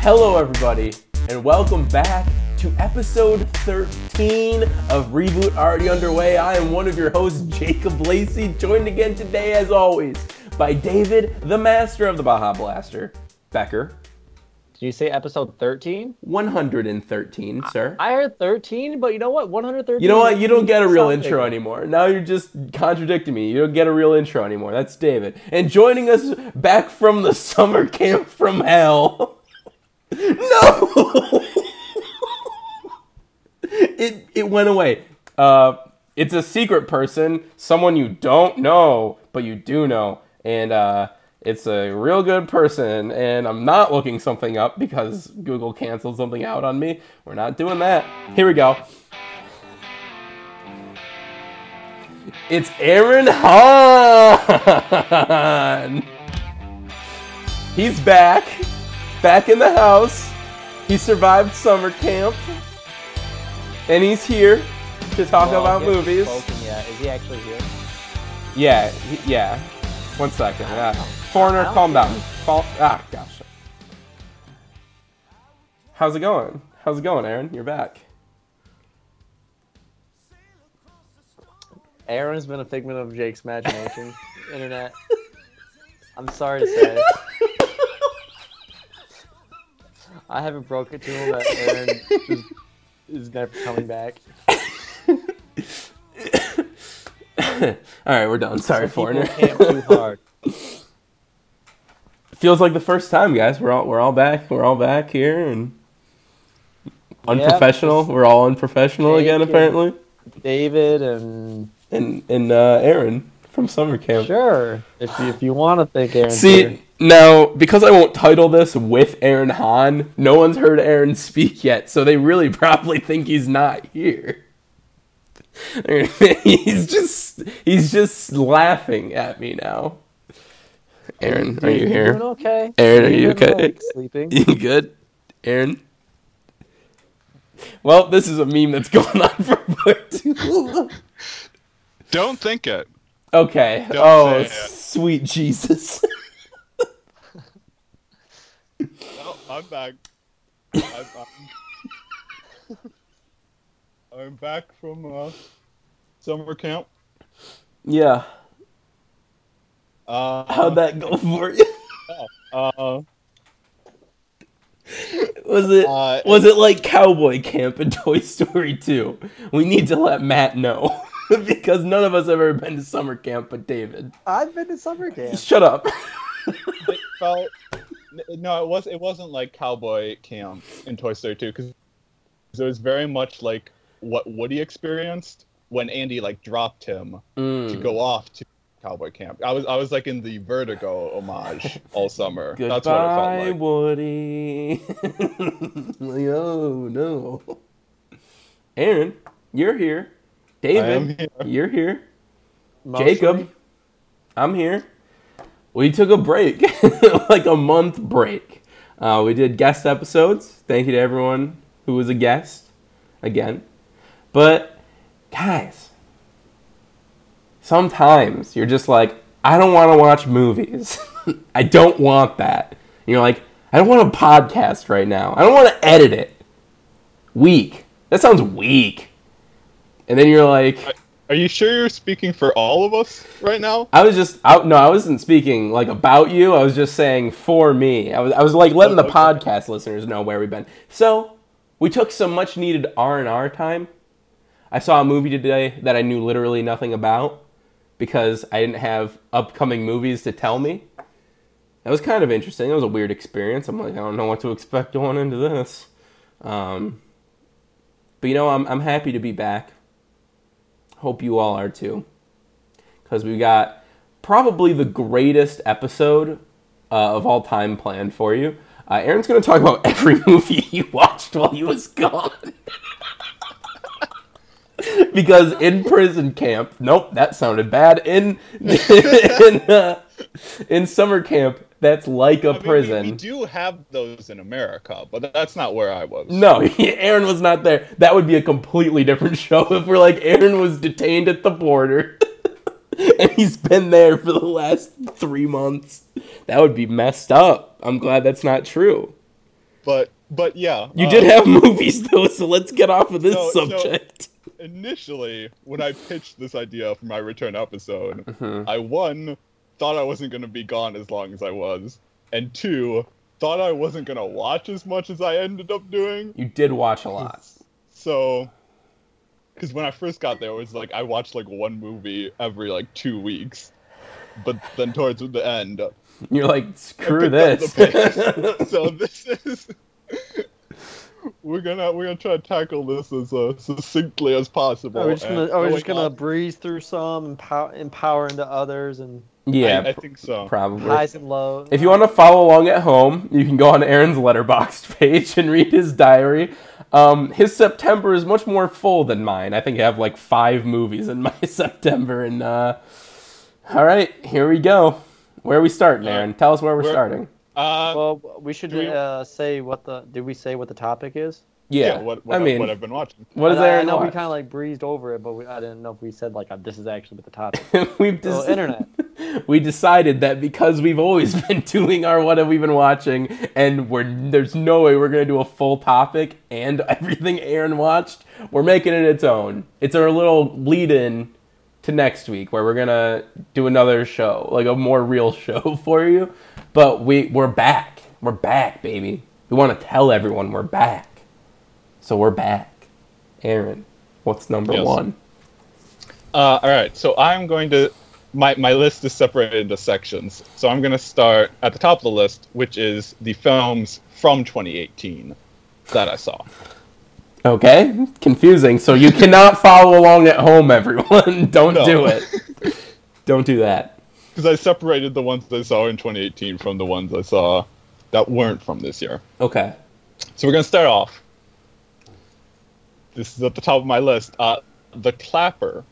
Hello, everybody, and welcome back to episode 13 of Reboot Already Underway. I am one of your hosts, Jacob Lacey, joined again today, as always, by David, the master of the Baja Blaster, Becker. Did you say episode 13? 113, sir. I heard 13, but you know what? 113. You know what? You don't get a real sounds intro anymore. Now you're just contradicting me. You don't get a real intro anymore. That's David. And joining us back from the summer camp from hell. No! it it went away. Uh it's a secret person, someone you don't know, but you do know. And uh it's a real good person, and I'm not looking something up because Google canceled something out on me. We're not doing that. Here we go. It's Aaron Hahn. He's back, back in the house. He survived summer camp, and he's here to talk Well, about movies. spoken yet. Is he actually here? Yeah, he- yeah. One second. Yeah. Foreigner, calm down. Fall. Ah, gosh. How's it going? How's it going, Aaron? You're back. Aaron's been a figment of Jake's imagination. Internet. I'm sorry to say. I haven't broke it to him that Aaron is, is never coming back. All right, we're done. Sorry, People foreigner. camp too hard. Feels like the first time, guys. We're all we're all back. We're all back here and unprofessional. We're all unprofessional again, Jake and- apparently. David and And and uh, Aaron from summer camp. sure, if you, if you want to think Aaron. See here. Now, because I won't title this with Aaron Hahn, no one's heard Aaron speak yet, so they really probably think he's not here. he's just he's just laughing at me now. Aaron, are you Doing here? okay? Aaron, are you okay? like Sleeping. You good, Aaron? Well, this is a meme that's going on for part two. Don't think it. Okay. Don't oh, say it. sweet Jesus. No, I'm back. I'm, I'm, I'm back from uh, summer camp. yeah. Uh, How'd that go for you? Uh, Was it Uh, was it like cowboy camp in Toy Story 2? We need to let Matt know because none of us have ever been to summer camp but David. I've been to summer camp. Shut up. It felt no, it was it wasn't like cowboy camp in Toy Story 2 because it was very much like what Woody experienced when Andy like dropped him to Mm. go off to cowboy camp. I was I was like in the Vertigo homage all summer. That's what it Goodbye, felt like. Woody. oh no. Aaron, you're here. David, am here. you're here. Mostly. Jacob, I'm here. We took a break, like a month break. Uh, we did guest episodes. Thank you to everyone who was a guest again. But, guys, sometimes you're just like, I don't want to watch movies. I don't want that. And you're like, I don't want a podcast right now. I don't want to edit it. Weak. That sounds weak. And then you're like, Are you sure you're speaking for all of us right now? I was just out. no, I wasn't speaking like about you. I was just saying for me. I was I was like letting the podcast listeners know where we've been. So we took some much needed R and R time. I saw a movie today that I knew literally nothing about because I didn't have upcoming movies to tell me. That was kind of interesting. It was a weird experience. I'm like I don't know what to expect going into this. Um, but you know I'm I'm happy to be back. Hope you all are too because we got probably the greatest episode uh, of all time planned for you. Uh, Aaron's going to talk about every movie he watched while he was gone. because in prison camp, nope, that sounded bad. In in, uh, in summer camp, that's like a I mean, prison. We, do have those in America, but that's not where I was. No, Aaron was not there. That would be a completely different show if we're like Aaron was detained at the border and he's been there for the last three months. That would be messed up. I'm glad that's not true. But but yeah, You uh, did have movies though, so let's get off of this So- so- subject. initially when I pitched this idea for my return episode. Mhm. I one thought I wasn't gonna be gone as long as I was, and two thought I wasn't gonna watch as much as I ended up doing. You did watch a lot. So, because when I first got there, it was like I watched like one movie every like two weeks, but then towards the end, You're like, screw this. up the pace. so this is. We're gonna we're gonna try to tackle this as uh, succinctly as possible. Are we just gonna, are we just gonna on- breeze through some, empower, empower into others, and yeah, I, I think so. probably. highs and lows? If you want to follow along at home, you can go on Aaron's letterboxd page and read his diary. Um, his September is much more full than mine. I think I have like five movies in my September. And uh, all right, here we go. Where are we starting, Uh, Aaron? Tell us where we're we're- starting. Uh, well, we should do we- uh, say what the. Did we say what the topic is? Yeah, what, what, I mean, what I've been watching. what is I, I Aaron? know we kind of like breezed over it, but we, I didn't know if we said like uh, this is actually what the topic. we've Well, just internet. we decided that because we've always been doing our what have we been watching, and we're there's no way we're gonna do a full topic and everything Aaron watched. We're making it its own. It's our little lead in to next week where we're gonna do another show, like a more real show for you. But we we're back. We're back, baby. We want to tell everyone we're back. So we're back. Aaron, what's number Yes. one? Uh, all right, so I'm going to. My, my list is separated into sections. So I'm going to start at the top of the list, which is the films from 2018 that I saw. Okay, confusing. So you cannot follow along at home, everyone. Don't No. do it. Don't do that. Because I separated the ones I saw in 2018 from the ones I saw that weren't from this year. Okay. So we're going to start off. This is at the top of my list. Uh, the Clapper,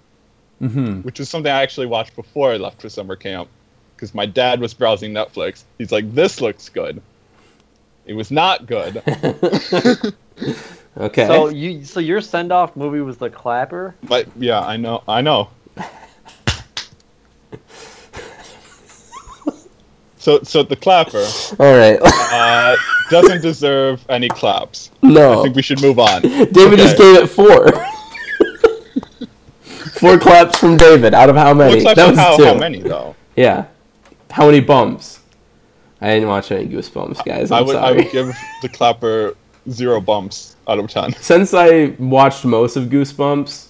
Mm-hmm. which is something I actually watched before I left for summer camp. Because my dad was browsing Netflix. He's like, this looks good. It was not good. Okay. So you, so your send off movie was the Clapper. but yeah, I know. I know. So, so the clapper All right. uh, doesn't deserve any claps. no. I think we should move on. David just gave it four. four claps from David. Out of how many? What claps that of was how, how many though? Yeah. How many bumps? I didn't watch any Goosebumps, guys. I'm I would I would give the clapper zero bumps out of ten. Since I watched most of Goosebumps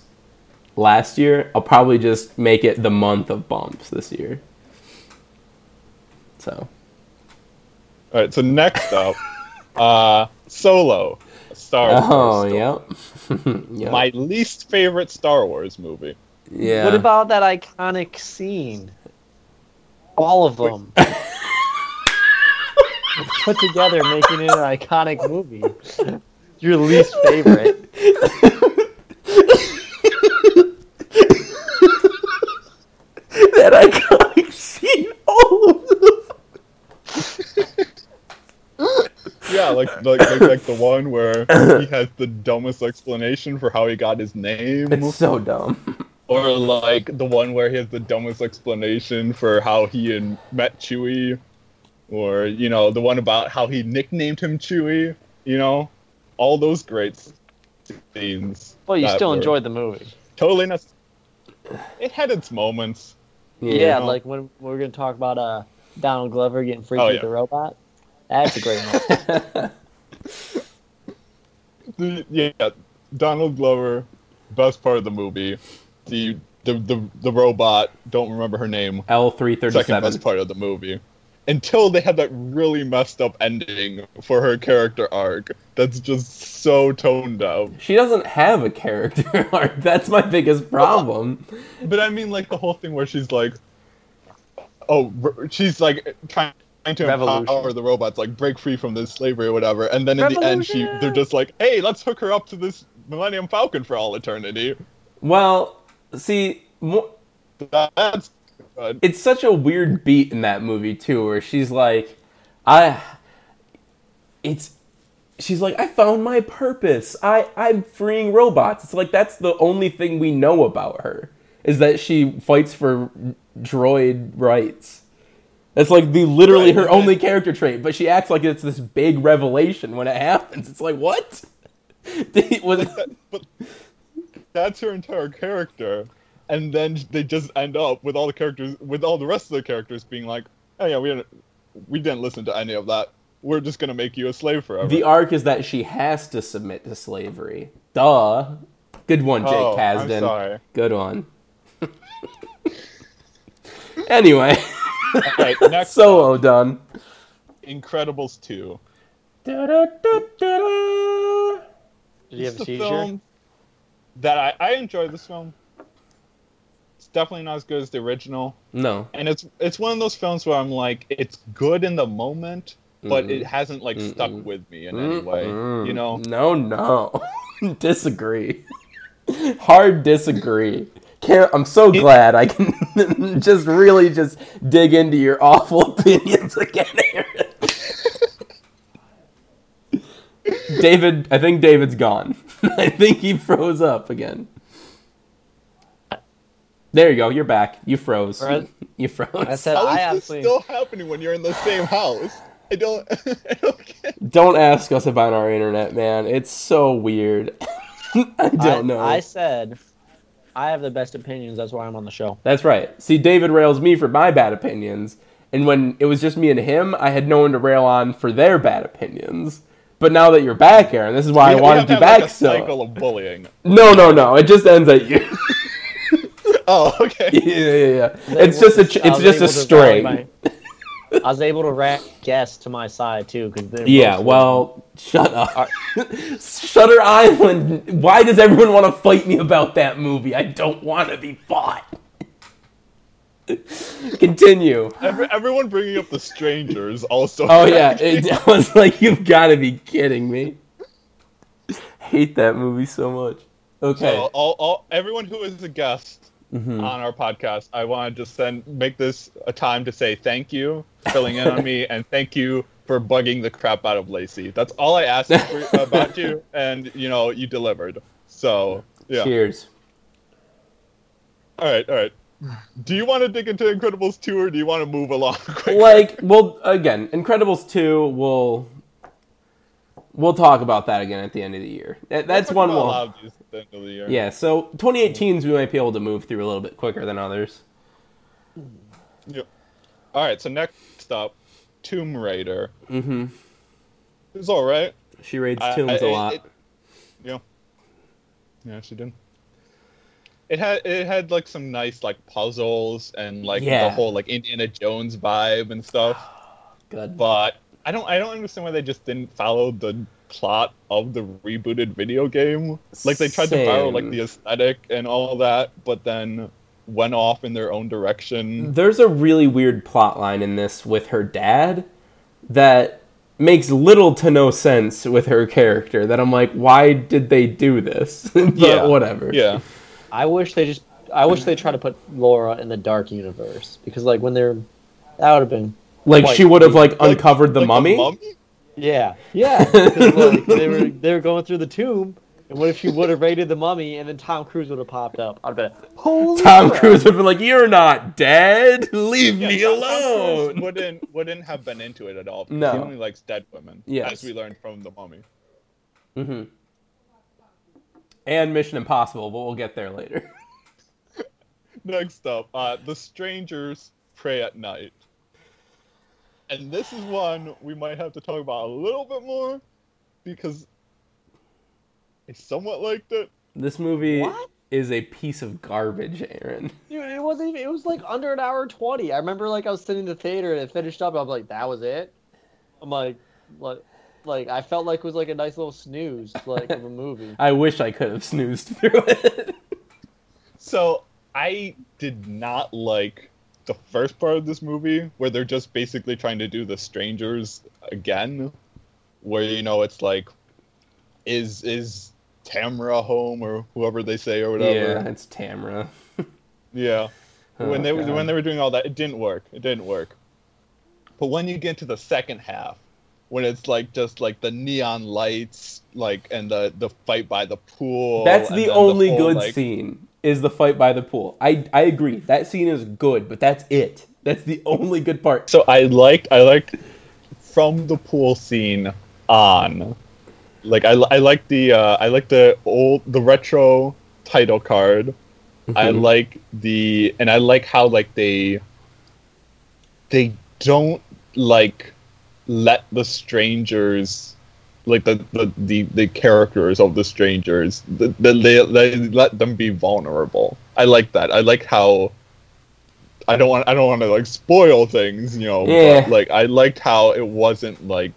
last year, I'll probably just make it the month of bumps this year. So. All right. So next up, uh, Solo, a Star Wars. Oh, story. yep. yep. My least favorite Star Wars movie. yeah. What about that iconic scene? All of them. Put together, making it an iconic movie. Your least favorite. that iconic scene? All of them. Yeah, like like like, like the one where he has the dumbest explanation for how he got his name, It's so dumb. or like the one where he has the dumbest explanation for how he and met Chewie, or you know the one about how he nicknamed him Chewie. You know, all those great scenes. Well, you still enjoyed the movie. totally. Nec- it had its moments. Yeah, know. like when we're gonna talk about uh Donald Glover getting freaked Oh, with yeah. the robot. That's a great one. The- yeah, Donald Glover, best part of the movie. The the the, the robot. Don't remember her name. L three thirty second best part of the movie. Until they had that really messed up ending for her character arc. That's just so toned down. She doesn't have a character arc. That's my biggest problem. But I mean, like the whole thing where she's like, oh, she's like trying to Revolution. empower the robots, like break free from this slavery or whatever. And then in the end, she they're just like, hey, let's hook her up to this Millennium Falcon for all eternity. Well, see, mo- That's good. it's such a weird beat in that movie too, where she's like, I, it's, she's like, I found my purpose. I I'm freeing robots. It's like that's the only thing we know about her is that she fights for droid rights. That's like the literally her only character trait, but she acts like it's this big revelation when it happens. It's like what? Was but that's her entire character and then they just end up with all the characters with all the rest of the characters being like oh yeah we didn't we didn't listen to any of that we're just gonna make you a slave forever the arc is that she has to submit to slavery. Duh. Good one, Jake oh, I'm Kasdan. sorry Good one. anyway, all right next solo done. incredibles 2 Da-da-da-da-da. Did you have a seizure? that I, I enjoy this film it's definitely not as good as the original No. and it's it's one of those films where i'm like it's good in the moment but Mm-mm. it hasn't like stuck Mm-mm. with me in any way you know No, no. disagree. Hard disagree. Can't, I'm so glad I can just really just dig into your awful opinions again, Aaron. David, I think David's gone. I think he froze up again. There you go. You're back. You froze. Alright. You froze. I said How I is this absolutely. still happening when you're in the same house? I don't. I don't. Don't ask us about our internet, man. It's so weird. I don't I, know. I said I have the best opinions. That's why I'm on the show. That's right. See, David rails me for my bad opinions, and when it was just me and him, I had no one to rail on for their bad opinions. But now that you're back, Aaron, this is why We- I wanted have you to have, like, back a so. cycle of bullying. No, no, no. It just ends at you. Oh, okay. yeah, yeah, yeah. I It's just a, able ch- to- it's just a able to string. My- I was able to rank guests to my side too, because Yeah, well, shut up. Shutter Island. Why does everyone want to fight me about that movie? I don't want to be fought. Continue. Every, everyone bringing up the strangers also. Oh yeah, it, I was like, you've got to be kidding me. Hate that movie so much. Okay. So all, all, everyone who is a guest Mhm. on our podcast, I want to just send make this a time to say thank you for filling in on me and thank you for bugging the crap out of Lacey. That's all I asked for, about you, and you know you delivered. So yeah. Cheers. All right, all right. Do you want to dig into Incredibles 2 or do you want to move along quick? Like, well, again, Incredibles two. We'll we'll talk about that again at the end of the year. That, that's one we'll. At the end of the year. Yeah. So 2018s we might be able to move through a little bit quicker than others. Yep. All right. So next up, Tomb Raider. Mm-hmm. It's all right. She raids tombs I- a lot. it- yeah. Yeah, she did. It had it had like some nice like puzzles and like Yeah. the whole like Indiana Jones vibe and stuff. Good. But I don't I don't understand why they just didn't follow the plot of the rebooted video game. Like they tried to borrow like the aesthetic and all that, but then went off in their own direction. There's a really weird plot line in this with her dad that makes little to no sense with her character. That I'm like, why did they do this? but Yeah. whatever. Yeah. I wish they just. I wish they try to put Laura in the dark universe because, like, when they're that would have been. Like Quite she would have like Like- uncovered the Like mummy. Yeah, yeah. like, they were they were going through the tomb, and what if she would have raided the mummy, and then Tom Cruise would have popped up? I'd be holy. Tom crap. Cruise would have been like, "You're not dead. Leave Yeah, me Tom- Tom alone." Wouldn't wouldn't have been into it at all. No. He only likes dead women. Yes. As we learned from the mummy. Mm-hmm. And Mission Impossible, but we'll get there later. Next up, uh, The Strangers Prey at Night. And this is one we might have to talk about a little bit more because I somewhat liked it. This movie What? is a piece of garbage, Aaron. Dude, it wasn't even. It was like under an hour twenty. I remember like I was sitting in the theater and it finished up. I was like, that was it. I'm like, like, like I felt like it was like a nice little snooze like of a movie. I wish I could have snoozed through it. So I did not like the first part of this movie where they're just basically trying to do the strangers again. Where you know it's like is is Tamra home or whoever they say or whatever. yeah, it's Tamra. Yeah. Oh, when they were God. when they were doing all that, it didn't work. It didn't work. But when you get to the second half, when it's like just like the neon lights, like and the the fight by the pool. That's the only whole, good like- scene. Is the fight by the pool? I I agree. That scene is good, but that's it. That's the only good part. So I liked I liked from the pool scene on. Like I, I like the uh, I like the old the retro title card. I Mhm. like the and I like how like they they don't like let the strangers like the the, the, the characters of the strangers the, the, they, they let them be vulnerable. I like that. I like how I don't want I don't want to like spoil things, you know, Yeah. but like I liked how it wasn't like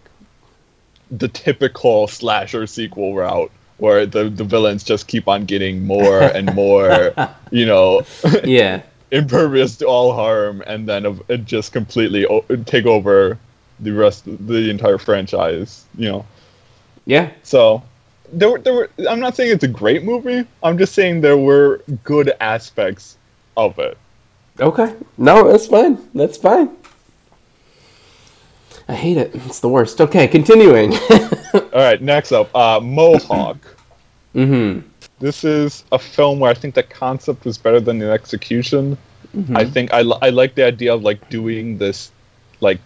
the typical slasher sequel route where the the villains just keep on getting more and more, you know, Yeah. impervious to all harm, and then it just completely o- take over the rest of the entire franchise. You know, Yeah. so there were there were. I'm not saying it's a great movie. I'm just saying there were good aspects of it. Okay. No, that's fine. That's fine. I hate it. It's the worst. Okay, continuing. All right, next up, uh, Mohawk. mm-hmm. This is a film where I think the concept was better than the execution. I think I, I like the idea of like doing this like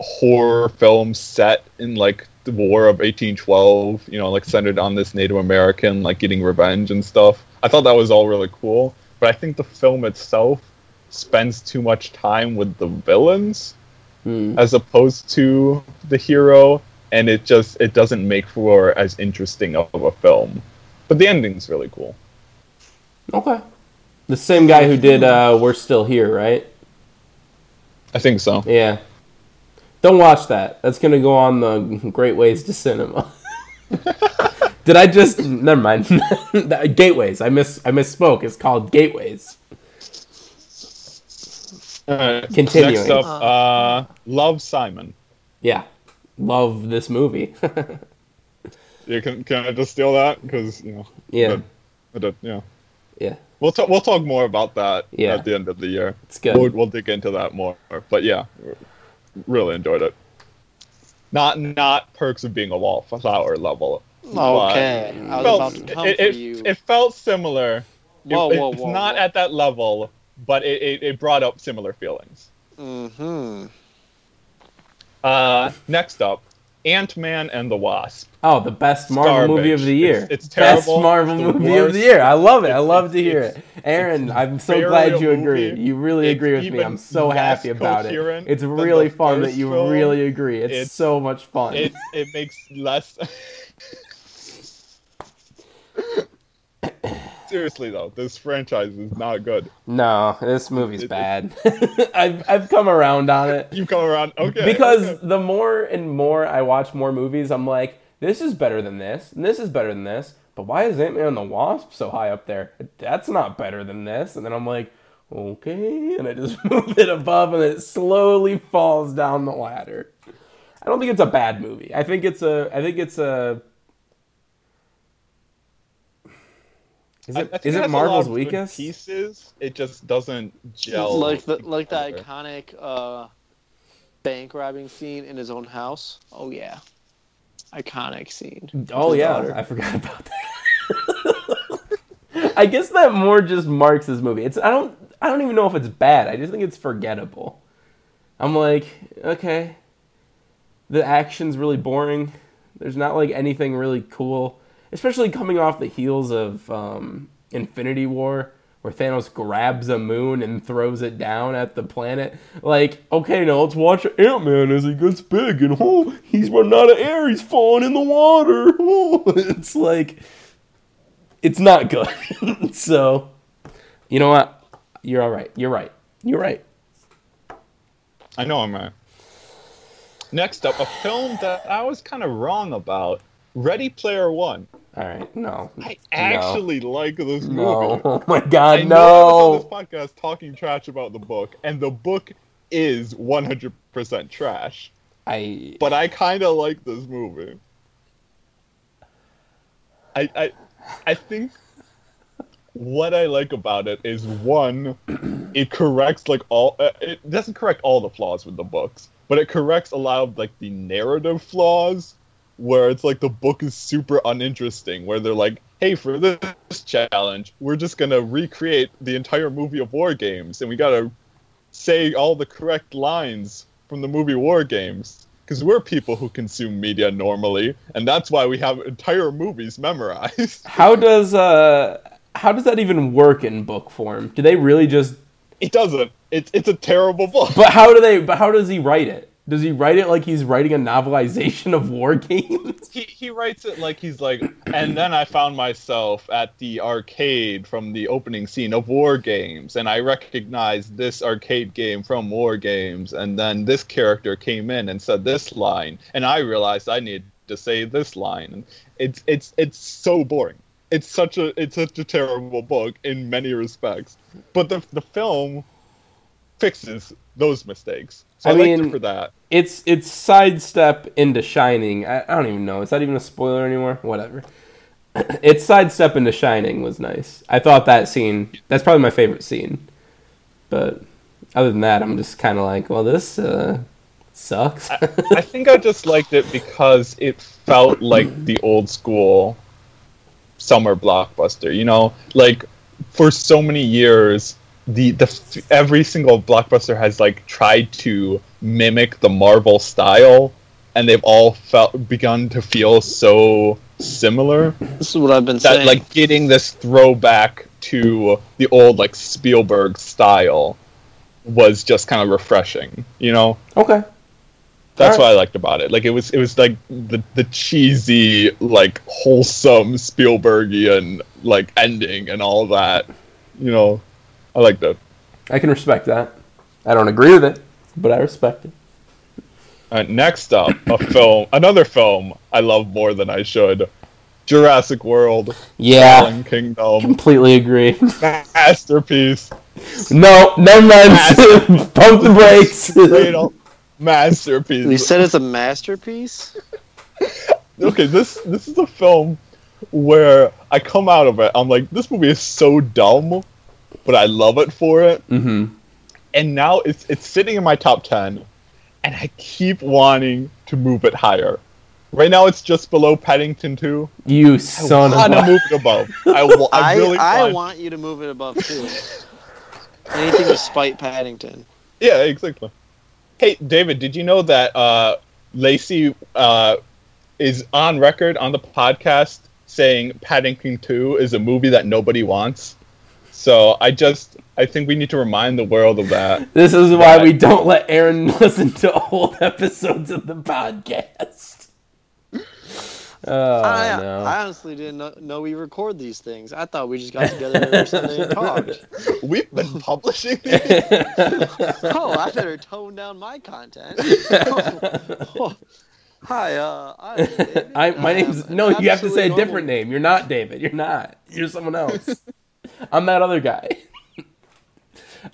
horror film set in like the War of 1812, you know, like centered on this Native American like getting revenge and stuff. I thought that was all really cool, but I think the film itself spends too much time with the villains Mm. as opposed to the hero and it just it doesn't make for as interesting of a film. But the ending's really cool. Okay. The same guy who did uh, We're Still Here, right? I think so. Yeah. Don't watch that. That's gonna go on the Great Ways to Cinema. Did I just? Never mind. Gateways. I miss. I misspoke. It's called Gateways. Alright, Continuing. Next up, uh, Love Simon. Yeah. Love this movie. Yeah, can, can I just steal that? Because you know, yeah. I don't, yeah. Yeah. We'll talk. We'll talk more about that Yeah. at the end of the year. It's good. We'll, we'll dig into that more. But yeah, really enjoyed it. Not not perks of being a wallflower level. Okay, I was felt- about to it, it, you. it felt similar. It- Whoa, whoa, it's whoa, not whoa. at that level, but it, it, it brought up similar feelings. Mm-hmm. Uh, next up, Ant Man and the Wasp. Oh, the best Marvel movie of the year. It's- it's Best. Marvel movie of the year. I love it. I love to hear it. Aaron, I'm so glad you agree. movie. You really It's agree with me. I'm so happy about it. It's really fun that you film. really agree. It's, It's- so much fun. It it makes less. Seriously though, this franchise is not good. no, this movie's It- bad. I've I've come around on it. You come around, okay? because okay. the more and more I watch more movies, I'm like, this is better than this, and this is better than this. But why is Ant Man and the Wasp so high up there? That's not better than this. And then I'm like, okay, and I just move it above, and it slowly falls down the ladder. I don't think it's a bad movie. I think it's a. I think it's a. Is I- it, I think is it it has a lot Marvel's weakest? Pieces. It just doesn't gel. like the like the iconic uh, bank robbing scene in his own house. Oh yeah, iconic scene. Oh His yeah, daughter. I forgot about that. I guess that more just marks his movie. It's I don't I don't even know if it's bad. I just think it's forgettable. I'm like, okay. The action's really boring. There's not like anything really cool, especially coming off the heels of um, Infinity War, where Thanos grabs a moon and throws it down at the planet. Like, okay, now let's watch Ant Man as he gets big and oh, he's running out of air. He's falling in the water. Oh, it's like, it's not good. so, you know what? You're all right. You're right. You're right. I know I'm right. Next up, a film that I was kind of wrong about. Ready Player One. All right. No. I actually like this movie. No. Oh my I God. I No. on this podcast talking trash about the book, and the book is 100% trash. I. But I kind of like this movie. I, I, I think what I like about it is one, it corrects like all. Uh, it doesn't correct all the flaws with the books, but it corrects a lot of like the narrative flaws, where it's like the book is super uninteresting. Where they're like, "Hey, for this challenge, we're just gonna recreate the entire movie of War Games, and we gotta say all the correct lines from the movie War Games because we're people who consume media normally, and that's why we have entire movies memorized. How does uh how does that even work in book form? Do they really just It doesn't. It's it's a terrible book. But how do they but how does he write it? Does he write it like he's writing a novelization of war games? he, he writes it like he's like, and then I found myself at the arcade from the opening scene of War Games, and I recognized this arcade game from War Games, and then this character came in and said this line, and I realized I need to say this line. And it's it's it's so boring. It's such a it's such a terrible book in many respects, but the the film fixes those mistakes. So I I, mean- it for that. It's it's sidestep into Shining. I, I don't even know. Is that even a spoiler anymore? Whatever. it's sidestep into Shining was nice. I thought that scene. That's probably my favorite scene. But other than that, I'm just kind of like, well, this uh, sucks. I think I just liked it because it felt like the old school summer blockbuster. You know, like for so many years, the the every single blockbuster has like tried to mimic the Marvel style, and they've all felt begun to feel so similar This is what I've been saying. that saying. like getting this throwback to the old like Spielberg style was just kind of refreshing. You know. okay. That's Alright. what I liked about it. Like it was it was like the the cheesy, like wholesome Spielbergian like ending and all that. You know, I like that. I can respect that. I don't agree with it, but I respect it. Uh, next up, a film, another film I love more than I should. Jurassic World, Yeah, Fallen Kingdom, completely agree. masterpiece, no, no mind. Pump the brakes. Masterpiece. you said it's a masterpiece. okay, this this is a film where I come out of it. I'm like, this movie is so dumb, but I love it for it. hmm And now it's it's sitting in my top ten, and I keep wanting to move it higher. Right now, it's just below Paddington Two. You I son want of to a. move it above. I, wa- I I, really I want. want you to move it above too. Anything to spite Paddington. Yeah, exactly. Hey, David, did you know that uh, Lacey uh, is on record on the podcast saying Paddington 2 is a movie that nobody wants? So I just, I think we need to remind the world of that. This is why we don't let Aaron listen to old episodes of the podcast. Oh I, no! I honestly didn't know, know we record these things. I thought we just got together every Sunday and talked. We've been publishing these. Oh, I better tone down my content. Hi, uh, I'm David. I, my I name's am an no. You have to say a absolutely different name. You're not David. You're not. You're someone else. I'm that other guy.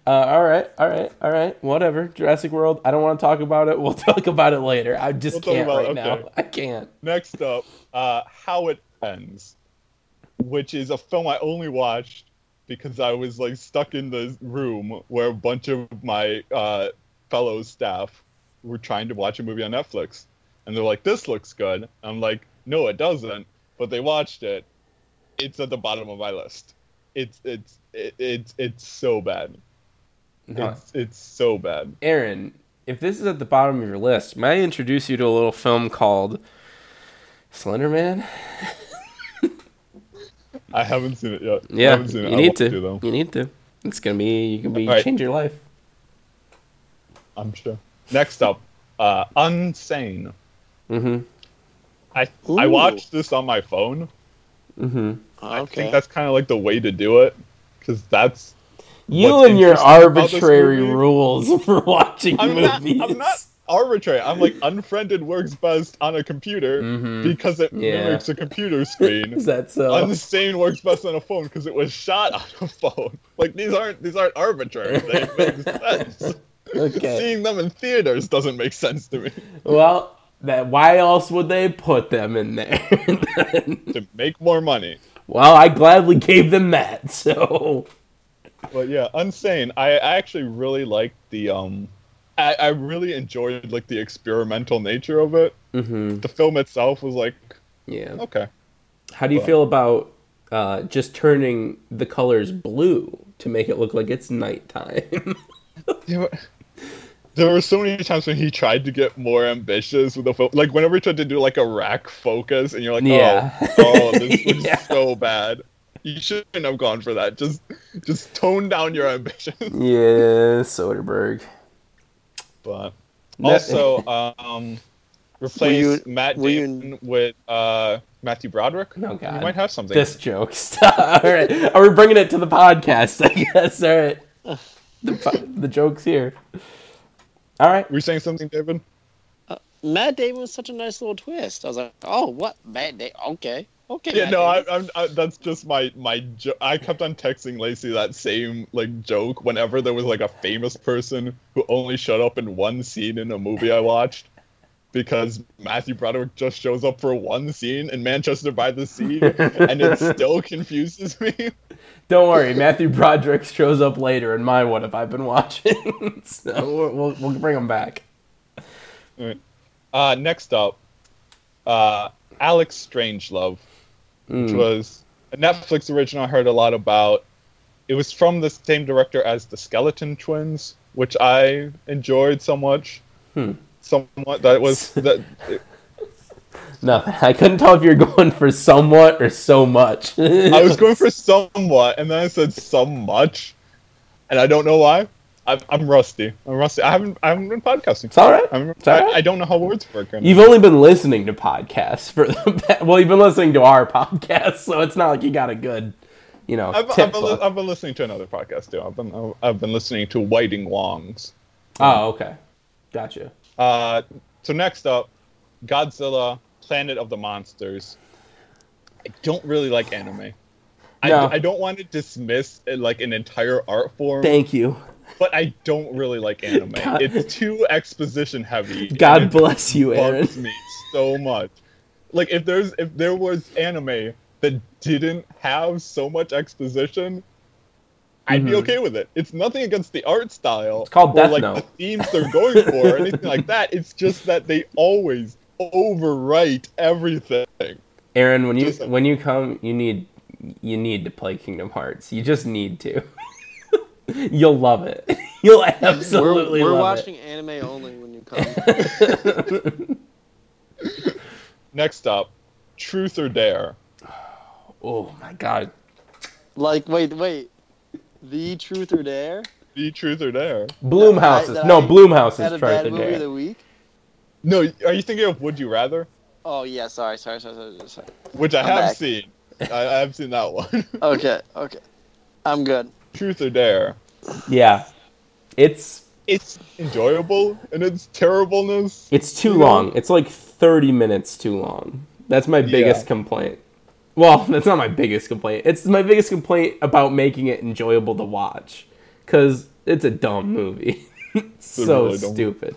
Uh, all right, all right, all right. Whatever. Jurassic World. I don't want to talk about it. We'll talk about it later. I just we'll can't right it, now. okay. I can't. Next up, uh, How It Ends, which is a film I only watched because I was like stuck in the room where a bunch of my uh, fellow staff were trying to watch a movie on Netflix, and they're like, "This looks good." I'm like, "No, it doesn't," but they watched it. It's at the bottom of my list. It's it's it, it's it's so bad. No. It's it's so bad. Aaron, if this is at the bottom of your list, may I introduce you to a little film called Slender Man? I haven't seen it yet. I Yeah, haven't seen it. you I need want to. You need to. It's gonna be. You can be All right. change your life. I'm sure. Next up, uh, Unsane. Mm-hmm. I I watched this on my phone. Mm-hmm. I Okay. think that's kind of like the way to do it, because that's. You What's and your interesting about this arbitrary rules for watching I'm not. movies. I'm not arbitrary. I'm like unfriended works best on a computer Mhm. because it Yeah. mimics a computer screen. Is that so? Unsane works best on a phone because it was shot on a phone. Like these aren't these aren't arbitrary. They make sense. okay. Seeing them in theaters doesn't make sense to me. Well, that why else would they put them in there? To make more money. Well, I gladly gave them that. So But yeah, Unsane. I, I actually really liked the um I, I really enjoyed like the experimental nature of it. hmm The film itself was like, yeah. okay. How do you Well- feel about uh, just turning the colors blue to make it look like it's nighttime? There were, there were so many times when he tried to get more ambitious with the fo- like whenever he tried to do like a rack focus, and you're like, Yeah. oh, oh, this was Yeah. so bad. You shouldn't have gone for that. Just, just tone down your ambition. yeah, Soderbergh. But also, um, replace you- Matt were you- Damon with uh Matthew Broderick. Oh, You God. might have something. This joke. Stop. All right. Are we bringing it to the podcast? I guess. All right. The, the joke's here. All right. Were you saying something, David? Uh, Matt Damon was such a nice little twist. I was like, oh, what Matt Damon? Okay, okay. Yeah, Matt no, I, I'm, I, that's just my my. Jo- I kept on texting Lacey that same like joke whenever there was like a famous person who only showed up in one scene in a movie I watched, because Matthew Broderick just shows up for one scene in Manchester by the Sea, and it still confuses me. Don't worry. Matthew Broderick shows up later in my What Have I Been Watching? so we'll, we'll, bring him back. Uh, next up, uh, Alex Strangelove, which Mm. was a Netflix original I heard a lot about. It was from the same director as The Skeleton Twins, which I enjoyed so much. Hmm. Somewhat that was that. Nothing. I couldn't tell if you're going for somewhat or so much. I was going for somewhat, and then I said some much, and I don't know why. I'm, I'm rusty. I'm rusty. I haven't I haven't been podcasting. It's all right. It's all I, right. I don't know how words work. right. You've only been listening to podcasts for the well, you've been listening to our podcast, so it's not like you got a good, you know, I've, I've, been, I've been listening to another podcast too. I've been I've been listening to Whiting Wong's. Oh, okay, gotcha. Uh, so next up, Godzilla: Planet of the Monsters. I don't really like anime. I, No. I don't want to dismiss uh, like an entire art form, Thank you. but I don't really like anime. God- It's too exposition heavy. God bless you, Aaron. me so much. Like if there's if there was anime that didn't have so much exposition, I'd be Mhm. okay with it. It's nothing against the art style. It's called Death like Note. the themes they're going for or anything like that. It's just that they always overwrite everything. Aaron, when you Just- when you come, you need you need to play Kingdom Hearts. You just need to. You'll love it. You'll we're, absolutely we're love watching anime only when you come. it. Next up, Truth or Dare. oh my god. like, wait, wait. The Truth or Dare The Truth or Dare. Blumhouse's. I- no, I- Blumhouse's had a tried bad of dare. the week. No, are you thinking of Would You Rather? Oh yeah, sorry, sorry, sorry, sorry. sorry. Which I I'm have back. seen. I, I have seen that one. Okay, okay. I'm good. Truth or Dare. Yeah. It's It's enjoyable and its terribleness. it's too You know? long. It's like 30 minutes too long. That's my biggest Yeah. complaint. Well, that's not my biggest complaint. It's my biggest complaint about making it enjoyable to watch cuz it's a dumb movie. so really dumb. stupid.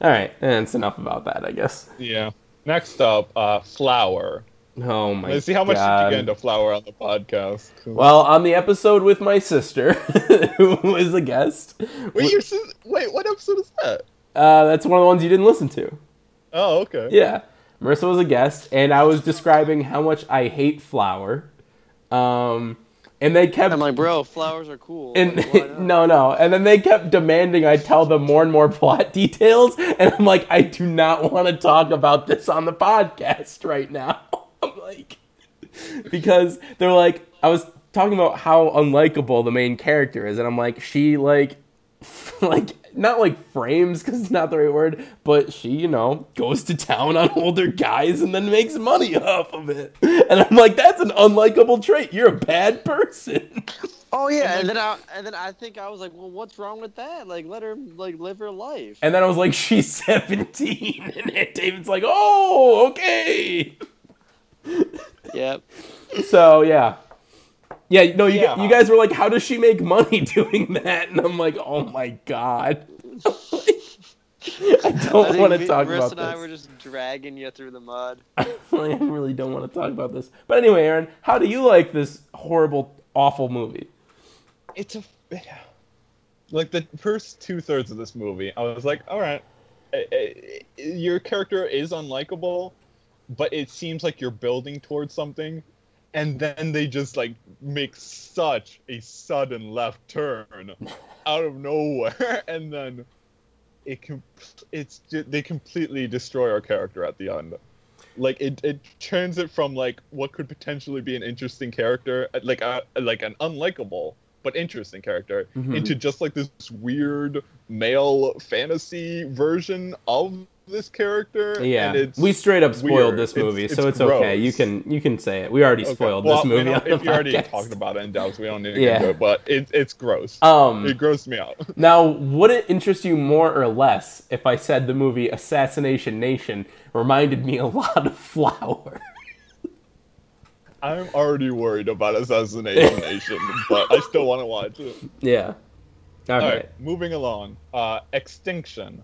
All right, and it's enough about that, I guess. Yeah. Next up, uh, Flower. Oh my Let's see how much God. did you get into Flower on the podcast. Well, on the episode with my sister, who was a guest, wait, your sis- wait, what episode is that? uh, that's one of the ones you didn't listen to. Oh, okay. Yeah, Marissa was a guest, and I was describing how much I hate Flower. Um, and they kept I'm like, bro, flowers are cool. and Like, no, no, and then they kept demanding I tell them more and more plot details, and I'm like, I do not want to talk about this on the podcast right now. I'm like, because they're like, I was talking about how unlikable the main character is, and I'm like, she like, like not like frames because it's not the right word, but she, you know, goes to town on older guys and then makes money off of it, and I'm like, that's an unlikable trait. You're a bad person. Oh yeah, and then I and then I think I was like, well, what's wrong with that? Like, let her like live her life. And then I was like, she's 17. And David's like, oh, okay. Yep. So, yeah. Yeah, no, you, Yeah. you guys were like, how does she make money doing that? And I'm like, oh my God. I I don't want to talk Marissa about this. Chris and I this. were just dragging you through the mud. I really don't want to talk about this. But anyway, Aaron, how do you like this horrible, awful movie? It's a like the first two thirds of this movie. I was like, all right, eh, eh, your character is unlikable, but it seems like you're building towards something. And then they just like make such a sudden left turn out of nowhere, and then it com- it's they completely destroy our character at the end. Like it, it turns it from like what could potentially be an interesting character, uh, like a like an unlikable but interesting character, Mhm. into just like this weird male fantasy version of this character. Yeah, and it's we straight up spoiled weird. this It's- movie, so it's it's okay. You can you can say it. We already Okay, spoiled well, this movie on if you're already talking about it in depth, we don't need to Yeah. get into it. But it, it's gross. Um, it grossed me out. Now, would it interest you more or less if I said the movie Assassination Nation reminded me a lot of Flower? I'm already worried about Assassination Nation, but I still want to watch it. yeah. All All right. right, moving along. Uh, Extinction,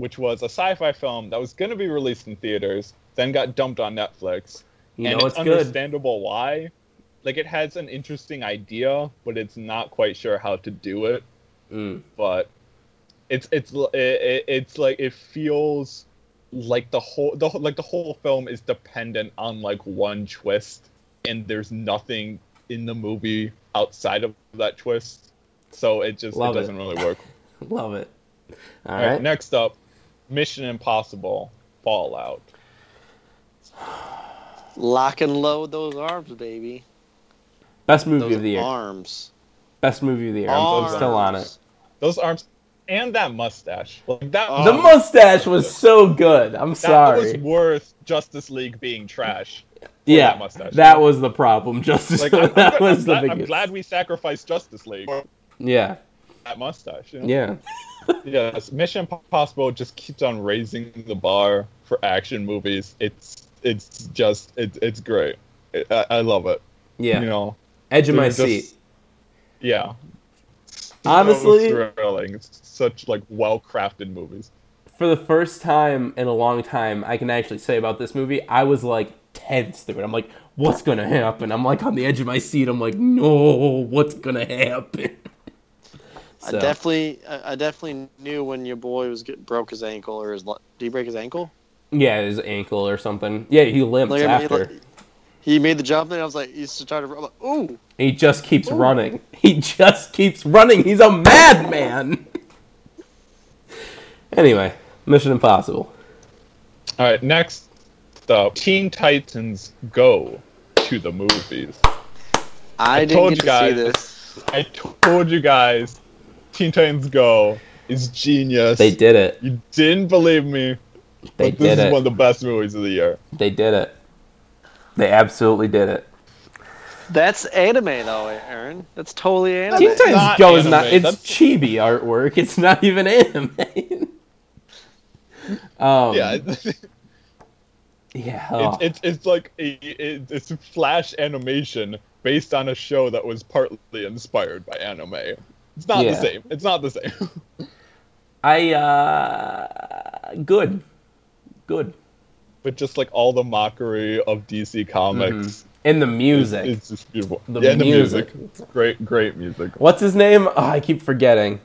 which was a sci-fi film that was going to be released in theaters, then got dumped on Netflix. You and know it's it's good. understandable why. Like it has an interesting idea, but it's not quite sure how to do it. Mm. But it's it's it, it, it's like it feels like the whole the like the whole film is dependent on like one twist, and there's nothing in the movie outside of that twist. So it just Love it it. doesn't really work. Love it. All All right. right. next up, Mission Impossible Fallout. Lock and load those arms, baby. Best movie Those of the year. arms. Best movie of the year. I'm, I'm still on it. Those arms and that mustache. Like that. Oh. The mustache was so good. I'm that sorry. was worth Justice League being trash. yeah, that mustache. that was the problem. Justice. Like I'm, that I'm, was I'm the glad, I'm glad we sacrificed Justice League Yeah. that mustache. You know? Yeah. Yes, Mission Impossible just keeps on raising the bar for action movies. It's it's just it's it's great. It, I, I love it. Yeah. You know, Edge of my just- seat. yeah. Honestly- so thrilling. It's such like well crafted movies. for the first time in a long time, I can actually say about this movie, I was like tense through it. I'm like, what's gonna happen? I'm like on the edge of my seat. I'm like, no, what's gonna happen? I definitely, I I definitely knew when your boy was get, broke his ankle or his. le- Did he break his ankle? yeah, his ankle or something. Yeah, he limps Like, after. like, he made the jump, and I was like, he started. I'm like, ooh, he just keeps running. He just keeps running. He's a madman. anyway, Mission Impossible. All right, next up, Teen Titans Go to the movies. I, didn't told get you to see guys. this. I told you guys, Teen Titans Go is genius. They did it. You didn't believe me, They but this did is it. one of the best movies of the year. They did it. They absolutely did it. That's anime, though, Aaron. That's totally anime. Teen Titans not Go is not. It's that's- chibi artwork. It's not even anime. um, Yeah, yeah. oh. it's, it's it's like a it, it's flash animation based on a show that was partly inspired by anime. It's not Yeah. the same. It's not the same. I uh, good, good. but just like all the mockery of DC Comics, And the Mm-hmm. music. it's just beautiful. The yeah, and the music. music, great, great music. What's his name? Oh, I keep forgetting.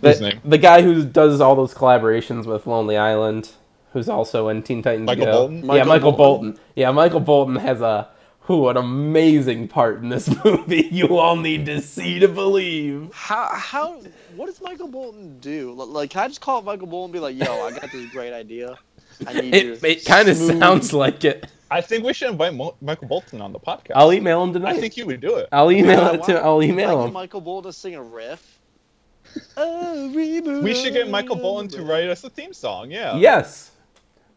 The, His name? the guy who does all those collaborations with Lonely Island, who's also in Teen Titans Michael Go. Bolton? yeah, Michael Michael Bolton. Bolton. Yeah, Michael Bolton has a who an amazing part in this movie. You all need to see to believe. How how what does Michael Bolton do? Like, can I just call up Michael Bolton and be like, "Yo, I got this great idea. I need you." It, to it kind of sounds like it. I think we should invite Mo- Michael Bolton on the podcast. I'll email him tonight. I think he would do it. I'll email Yeah, it to. I'll like email him. Michael Bolton to sing a riff. Every We should get Michael Bolton to write us a theme song. Yeah. Yes,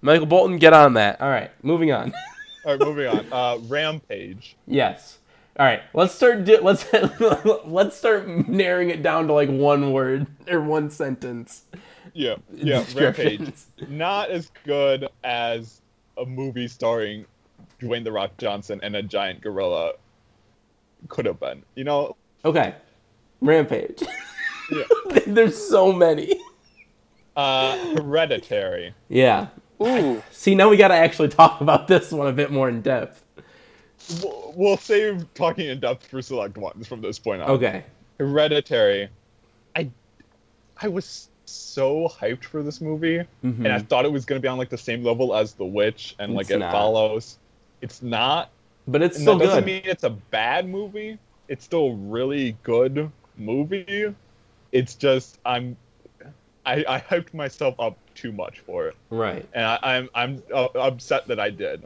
Michael Bolton, get on that. All right, moving on. All right, moving on. Uh, Rampage. yes. All right, let's start. Di- let's let's start narrowing it down to like one word or one sentence. Yeah, yeah. Rampage. Not as good as a movie starring Dwayne the Rock Johnson and a giant gorilla could have been. You know? Okay, Rampage. Yeah. There's so many. Uh, Hereditary. Yeah. Ooh, See, now we got to actually talk about this one a bit more in depth. We'll, we'll save talking in depth for select ones from this point on. Okay. Hereditary. I I was so hyped for this movie, Mhm. and I thought it was gonna be on like the same level as The Witch, and like It's it not. follows. It's not. but it's still that doesn't good. mean it's a bad movie. It's still a really good movie. It's just I'm I, I hyped myself up too much for it, right. and I, I'm I'm uh, upset that I did.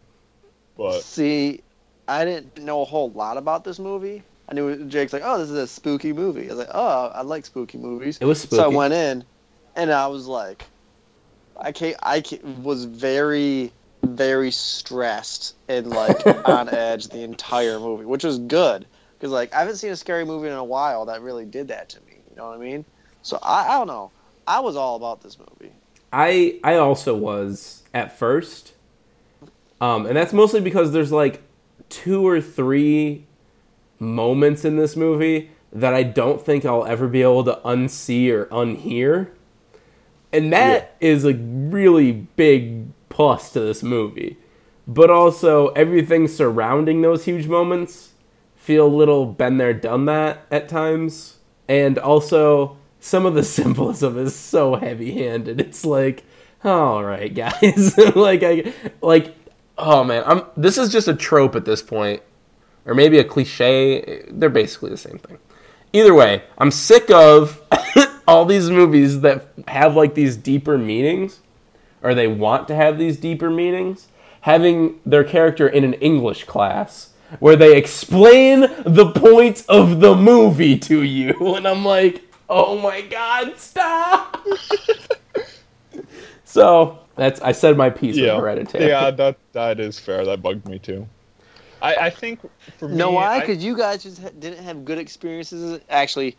But See, I didn't know a whole lot about this movie. I knew Jake's like, oh, this is a spooky movie. I was like, oh, I like spooky movies. It was spooky. So I went in, and I was like, I ca I ca was very, very stressed and like on edge the entire movie, which was good because like I haven't seen a scary movie in a while that really did that to me. You know what I mean? So I, I don't know. I was all about this movie. I I also was at first, um, and that's mostly because there's like two or three moments in this movie that I don't think I'll ever be able to unsee or unhear, and that is a really big plus to this movie. But also everything surrounding those huge moments feel a little been there done that at times, and also some of the symbolism is so heavy-handed. It's like, all right, guys, like I like, oh man, I'm. This is just a trope at this point, or maybe a cliche. They're basically the same thing. Either way, I'm sick of all these movies that have like these deeper meanings, or they want to have these deeper meanings, having their character in an English class where they explain the point of the movie to you, and I'm like, oh my god, stop! so that's I said my piece yeah, with Hereditary. yeah, that that is fair. That bugged me too. I, I think for me, know why? Because you guys just ha- didn't have good experiences. Actually,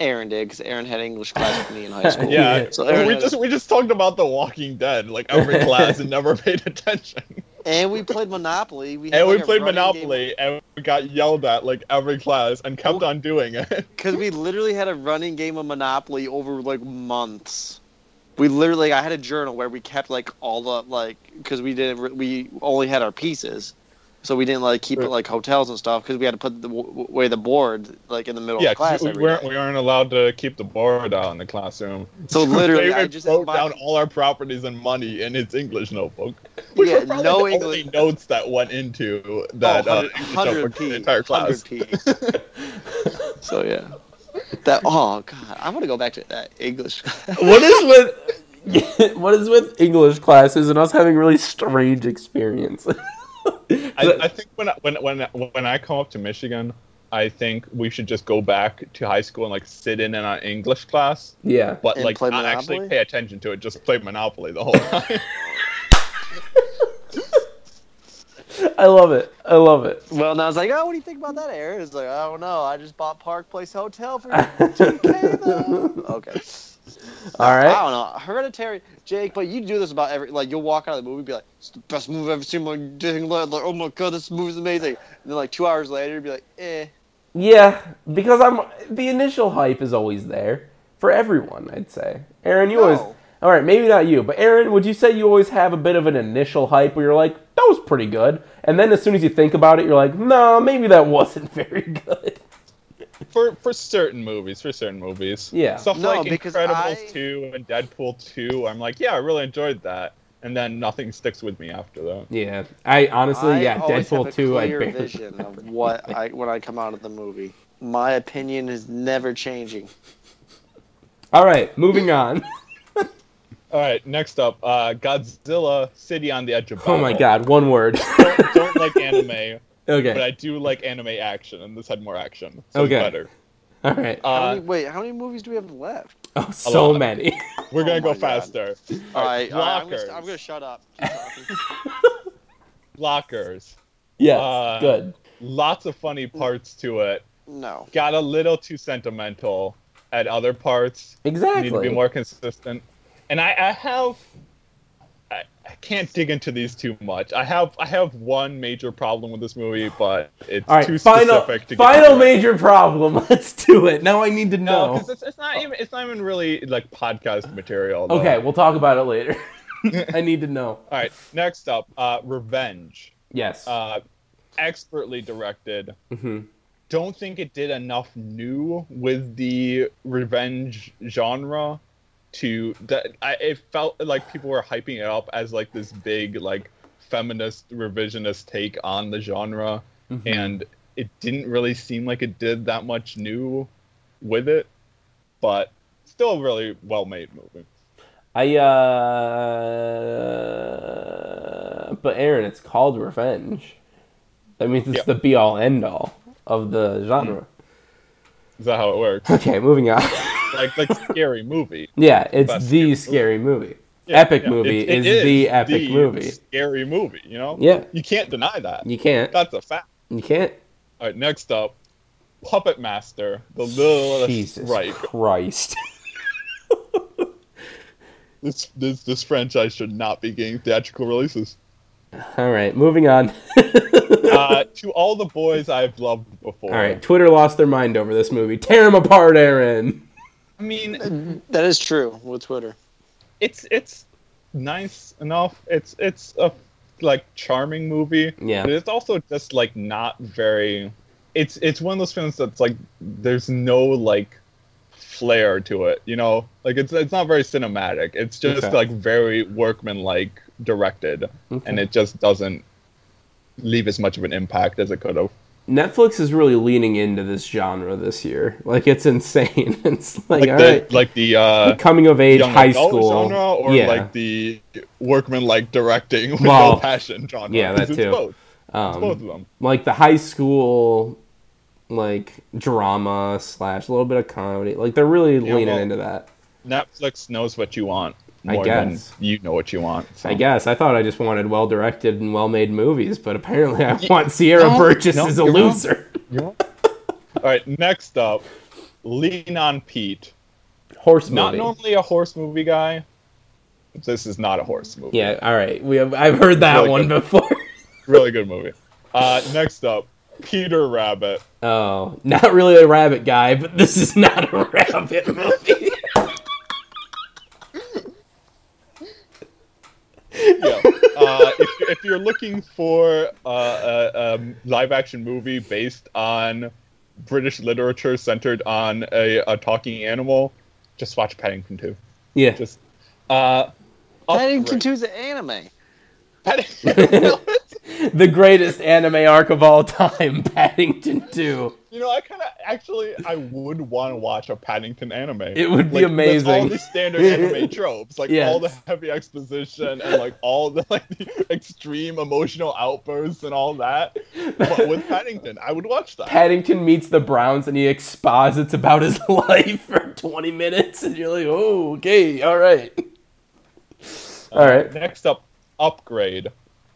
Aaron did because Aaron had English class with me in high school. yeah, So we had- just we just talked about The Walking Dead like every class and never paid attention. And we played Monopoly. We had And we like played Monopoly and we got yelled at like every class and kept on doing it. Because we literally had a running game of Monopoly over like months. We literally, I had a journal where we kept like all the like because we didn't, we only had our pieces, so we didn't like keep it like hotels and stuff because we had to put the w- w- away the board like in the middle yeah, of class. 'cause we weren't we aren't allowed to keep the board out in the classroom. So literally, David I just wrote my- down all our properties and money in his English notebook. Which Yeah, were no the English- only notes that went into that oh, uh, 100, English 100 notebook for p, the entire class. p. so yeah, that oh god, I want to go back to that English. what is with what is with English classes and us having really strange experiences? I, I think when I, when when when I come up to Michigan, I think we should just go back to high school and like sit in in our uh, English class, yeah. but And like play not actually pay attention to it. Just play Monopoly the whole time. I love it. I love it. Well, and I was like, oh, what do you think about that, Aaron? It's like, I don't know. I just bought Park Place Hotel for 2K, though. Okay. All I don't know. Hereditary, Jake, but you do this about every, like, you'll walk out of the movie and be like, it's the best movie I've ever seen dang. Like, oh my god, this movie's amazing. And then, like, two hours later, you'd be like, eh. Yeah, because I'm the initial hype is always there for everyone. I'd say. Aaron, you always. All right, maybe not you, but Aaron, would you say you always have a bit of an initial hype where you're like, that was pretty good, and then as soon as you think about it, you're like, no, maybe that wasn't very good. For for certain movies, for certain movies. Yeah. Stuff No, like because Incredibles I- 2 and Deadpool 2, I'm like, yeah, I really enjoyed that. And then nothing sticks with me after that. Yeah, I honestly, I yeah, always have Deadpool a two, I clear barely. vision of what I when I come out of the movie. My opinion is never changing. All right, moving on. All right, next up, uh, Godzilla City on the Edge of Battle. oh my god, one word. don't, don't like anime, but I do like anime action, and this had more action. So Okay. it's better. all right. How Uh, many, wait, how many movies do we have left? Oh, so many. we're gonna oh go my God. faster. All right, all right I'm, gonna, blockers. st- I'm gonna shut up. Keep talking. Blockers. yes, Uh, good. Lots of funny parts to it. no. Got a little too sentimental at other parts. Exactly. Need to be more consistent. And I, I have. I, I can't dig into these too much. I have I have one major problem with this movie, but it's right, too final, specific to final major problem. Let's do it. Now I need to know. because it's, it's not even it's not even really like podcast material. though. okay, we'll talk about it later. I need to know. All right. Next up, uh, Revenge. Yes. Uh, expertly directed. hmm Don't think it did enough new with the revenge genre to that. I, it felt like people were hyping it up as like this big like feminist revisionist take on the genre, Mhm. and it didn't really seem like it did that much new with it, but still a really well made movie. I uh but Aaron, it's called revenge. That means it's Yeah. the be all end all of the genre. Is that how it works? Okay, moving on. like like scary movie. yeah, it's the scary scary movie. Yeah, Epic yeah. movie It- it is the epic the movie. Scary movie, you know? Yeah. You can't deny that. You can't. That's a fact. You can't. All right, next up, Puppet Master, the littlest Jesus Reich. Christ. This this this franchise should not be getting theatrical releases. All right, moving on. Uh, to all the boys I've loved before. All right, Twitter lost their mind over this movie. Tear them apart, Aaron. I mean, That is true with Twitter. it's it's nice enough. It's it's a like charming movie. Yeah. But it's also just like not very. It's it's one of those films that's like there's no like flair to it. You know, like it's it's not very cinematic. It's just Okay. like very workman-like directed, Okay. and it just doesn't leave as much of an impact as it could have. Netflix is really leaning into this genre this year. Like it's insane. It's like, Like the right, like the uh, coming of age high school genre, or yeah. like the workman-like directing with Well, no passion genre. yeah, that It's too. both. It's um, both of them. like the high school like drama slash a little bit of comedy. Like they're really Yeah, leaning well, into that. Netflix knows what you want I guess. you know what you want. so. I guess I thought I just wanted well directed and well made movies, but apparently I want Sierra no, Burgess no, as a loser. All right, next up, Lean on Pete. Horse Not normally a horse movie guy. This is not a horse movie. Yeah, all right. We have I've heard that really one good. before. Really good movie. Uh, next up, Peter Rabbit. Oh, not really a rabbit guy, but this is not a rabbit movie. Yeah. Uh, if, if you're looking for uh, a, a live action movie based on British literature centered on a, a talking animal, just watch Paddington 2. yeah. Just uh, Paddington upgrade. 2's an anime. Paddington. the greatest anime arc of all time, Paddington 2. You know, I kind of actually I would want to watch a Paddington anime. It would be Like, amazing. all the standard anime tropes, like all the heavy exposition and like all the like the extreme emotional outbursts and all that. But with Paddington, I would watch that. Paddington meets the Browns and he exposits about his life for 20 minutes, and you're like, oh, okay, all right. Uh, all right. Next up, Upgrade.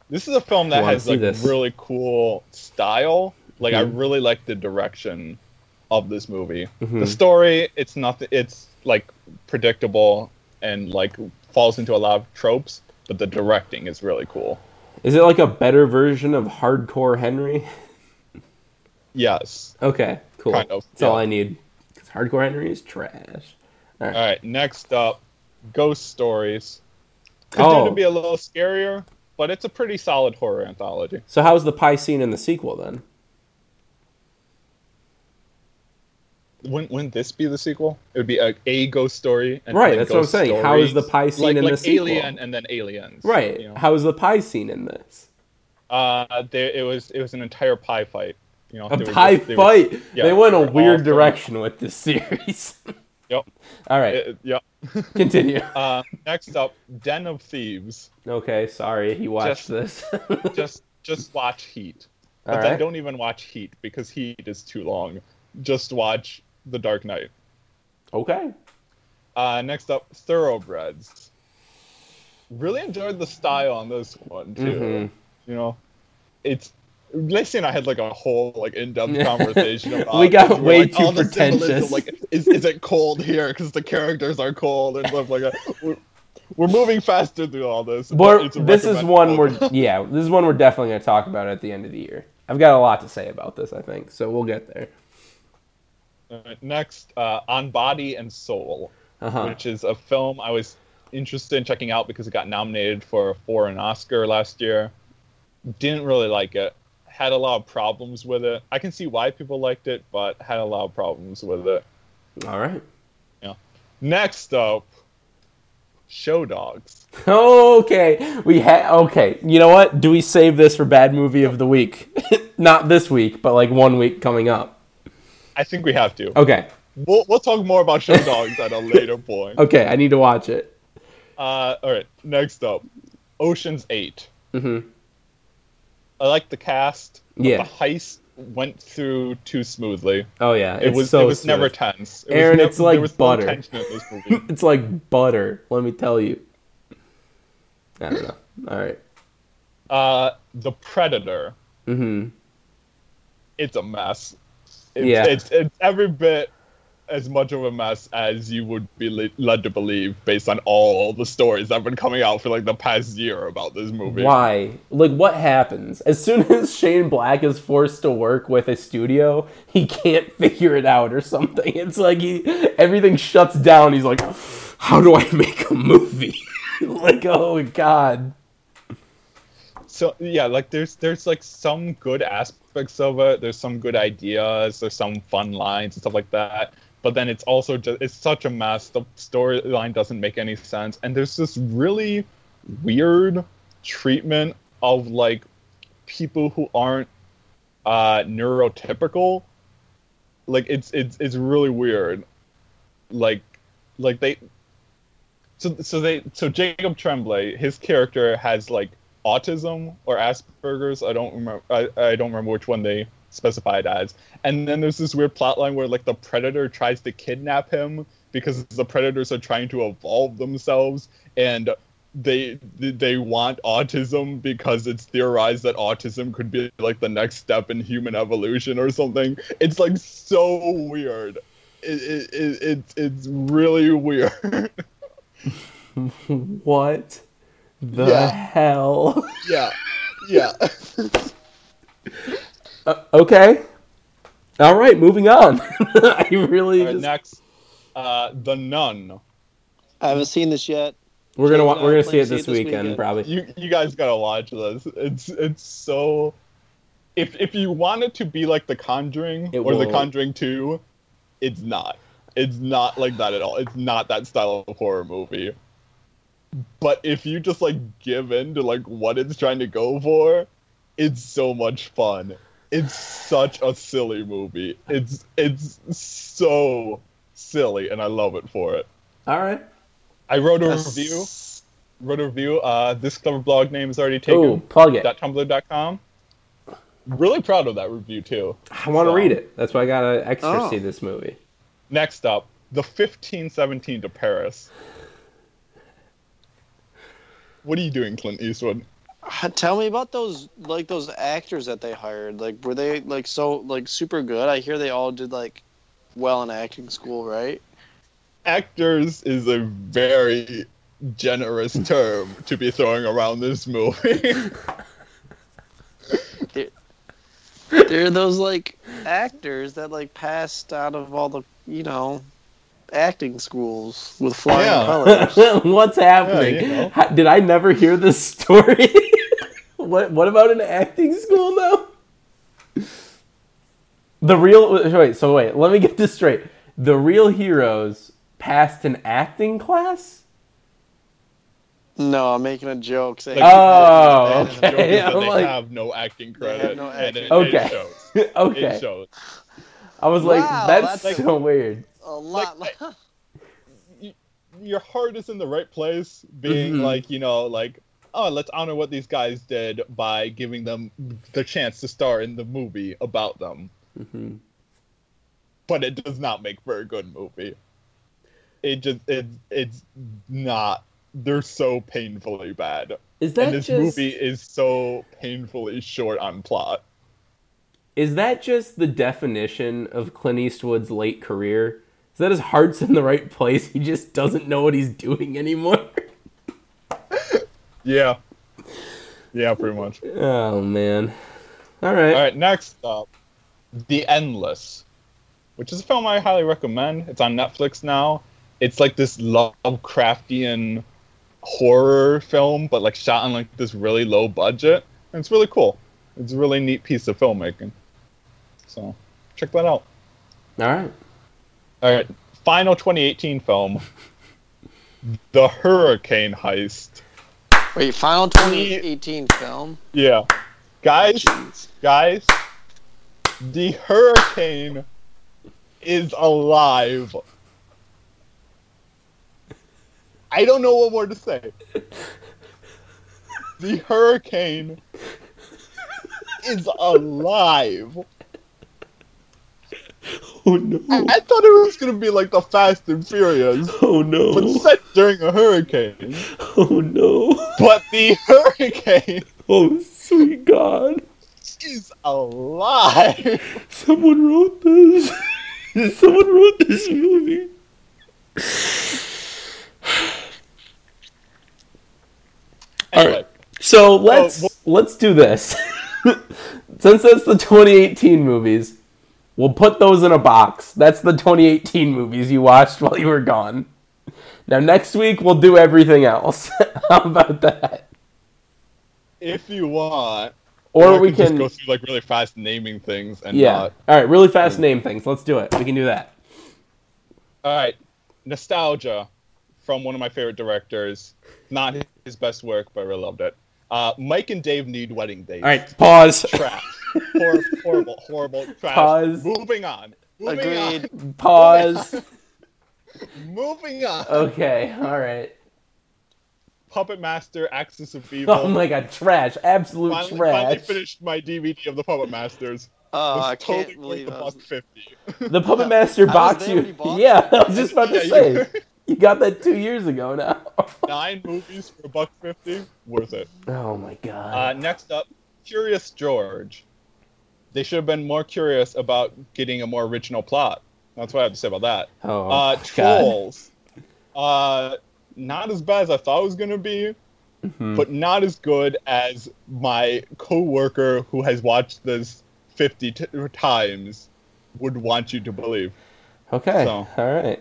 This is a film that has like this. really cool style. Like I Mhm. really like the direction of this movie. Mhm. The story, it's nothing. It's like predictable and like falls into a lot of tropes, but the directing is really cool. Is it like a better version of Hardcore Henry? Yes. Okay, cool. Kind of, That's all. I need. Because Hardcore Henry is trash. All right. Next up, Ghost Stories. Could Oh. to be a little scarier, but it's a pretty solid horror anthology. So how's the pie scene in the sequel then? Wouldn't, wouldn't this be the sequel? It would be a, a ghost story. And Right, that's what I'm saying. How is the stories. pie scene like, in like the sequel? Alien and then Aliens. Right. You know? How is the pie scene in this? Uh, there, it was it was an entire pie fight. You know, A they pie just- they were- fight. yeah, they went a weird direction with this series. Yep. all right, Uh, yeah. continue. Uh, next up, Den of Thieves. Okay, sorry, he watched this. Just just watch Heat. all then right. don't even watch Heat because Heat is too long. Just watch The Dark Knight. Okay. Uh, next up, Thoroughbreds. Really enjoyed the style on this one too. Mhm. You know, it's Lacey and I had like a whole like in-depth conversation about. We got way like, too pretentious. Like, is, is it cold here because the characters are cold and stuff like that? We're, we're moving faster through all this. but this is one we're yeah, this is one we're definitely gonna talk about at the end of the year. I've got a lot to say about this, I think, so we'll get there. Alright, next, uh, On Body and Soul. Uh huh. which is a film I was interested in checking out because it got nominated for for an Oscar last year. Didn't really like it. Had a lot of problems with it. I can see why people liked it, but had a lot of problems with it. All right. Yeah. Next up, Show Dogs. Okay, we had. Okay, you know what? Do we save this for bad movie of the week? Not this week, but like one week coming up. I think we have to. Okay, We'll, we'll talk more about Show Dogs at a later point. okay, I need to watch it. Uh, all right, next up, Ocean's Eight. hmm I like the cast. but Yeah. The heist went through too smoothly. Oh yeah, It was so it was smooth. never tense. It was Aaron, nev- it's like there was no butter. in this movie. It's like butter. Let me tell you. I don't know. All right. uh, the Predator. Mm-hmm. It's a mess. It's, Yeah. it's it's every bit as much of a mess as you would be led to believe based on all the stories that have been coming out for like the past year about this movie. Why? Like, what happens as soon as Shane Black is forced to work with a studio? He can't figure it out or something. It's like he everything shuts down. He's like, "How do I make a movie?" like, oh god. So yeah, like there's there's like some good aspects of it. There's some good ideas. There's some fun lines and stuff like that. But then it's also just it's such a mess. The storyline doesn't make any sense, and there's this really weird treatment of like people who aren't uh, neurotypical. Like it's it's it's really weird. Like like they so so they so Jacob Tremblay, his character has like autism or Asperger's. I don't remember. I, I don't remember which one they specified as. And then there's this weird plot line where like the predator tries to kidnap him because the predators are trying to evolve themselves and they they want autism because it's theorized that autism could be like the next step in human evolution or something. It's like so weird. It, it, it, it's it's really weird. What the Yeah. hell? yeah, yeah. Uh, okay. All right, moving on. I really All right, just, next, uh, the Nun. I haven't seen this yet. we're gonna wa- James, we're gonna see it plan to this weekend, probably. You you guys gotta watch this. It's it's so. If if you want it to be like The Conjuring It or The won't. Conjuring Two, it's not. It's not like that at all. It's not that style of horror movie. But if you just like give in to like what it's trying to go for, it's so much fun. It's such a silly movie. It's it's so silly, and I love it for it. All right. I wrote a That's- review. Wrote a review. Uh, this clever blog name is already taken. Oh, plug it. tumblr.com. Really proud of that review too. I want to So- read it. That's why I gotta extra Oh. see this movie. Next up, the 1517 to Paris. What are you doing, Clint Eastwood? Tell me about those like those actors that they hired. Like were they like so like super good? I hear they all did like well in acting school, right? Actors is a very generous term to be throwing around this movie. They're those like actors that like passed out of all the you know acting schools with flying Yeah. colors. What's happening? you know. Ha- Did I never hear this story? what What about an acting school though? The real wait. So wait. Let me get this straight. The real heroes passed an acting class. No, I'm making a joke. saying- Like, Oh, the joke is okay. that I'm they like- have no acting credit. have no and acting it, credit. it Okay. shows. okay. It shows. I was like, Wow, that's, that's- so weird. a lot. like- your heart is in the right place being Mhm. like you know like oh let's honor what these guys did by giving them the chance to star in the movie about them Mhm. but it does not make for a good movie it just it, it's not they're so painfully bad Is that and this just movie is so painfully short on plot is that just the definition of Clint Eastwood's late career? Is that his heart's in the right place? He just doesn't know what he's doing anymore. yeah yeah pretty much Oh man. All right. All right, next up, The Endless, which is a film I highly recommend. It's on Netflix now. It's like this Lovecraftian horror film, but like shot on like this really low budget, and it's really cool. It's a really neat piece of filmmaking. So check that out. All right. All right, final 2018 film, The Hurricane Heist. Wait, final 2018 film. Yeah. Guys, oh, Jeez. guys, the hurricane is alive. I don't know what more to say. The hurricane is alive. Oh no! I, thought it was gonna be like the Fast and Furious, Oh no! but set during a hurricane. Oh no! But the hurricane Oh sweet God! is alive. Someone wrote this. Someone wrote this movie. Anyway, Alright. So let's Oh, let's do this. Since that's the 2018 movies, we'll put those in a box. That's the 2018 movies you watched while you were gone. Now next week we'll do everything else. How about that? if you want, Or I we just can go through like really fast naming things and Yeah. not. All right, really fast name things. Let's do it. We can do that. All right, nostalgia from one of my favorite directors. Not his best work, but I really loved it. Uh, Mike and Dave need wedding dates. All right, pause. trash, Hor- horrible, horrible, trash. Pause. Moving on. Moving Agreed. Pause. Moving on. Okay, all right. Puppet Master, Axis of Evil. Oh my god, trash. Absolute finally, finally finished my DVD of the Puppet Masters. Oh, was I totally can't believe worth I a was, buck fifty. The Puppet Master box you. you Yeah, I was just about to Yeah, you say. You got that two years ago now. Nine movies for a buck fifty, worth it. Oh my Uh, god. next up, Curious George. They should have been more curious about getting a more original plot. That's what I have to say about that. oh Uh. Trolls. Uh, not as bad as I thought it was gonna be, Mhm. but not as good as my coworker who has watched this fifty t- times would want you to believe. Okay. so- All right.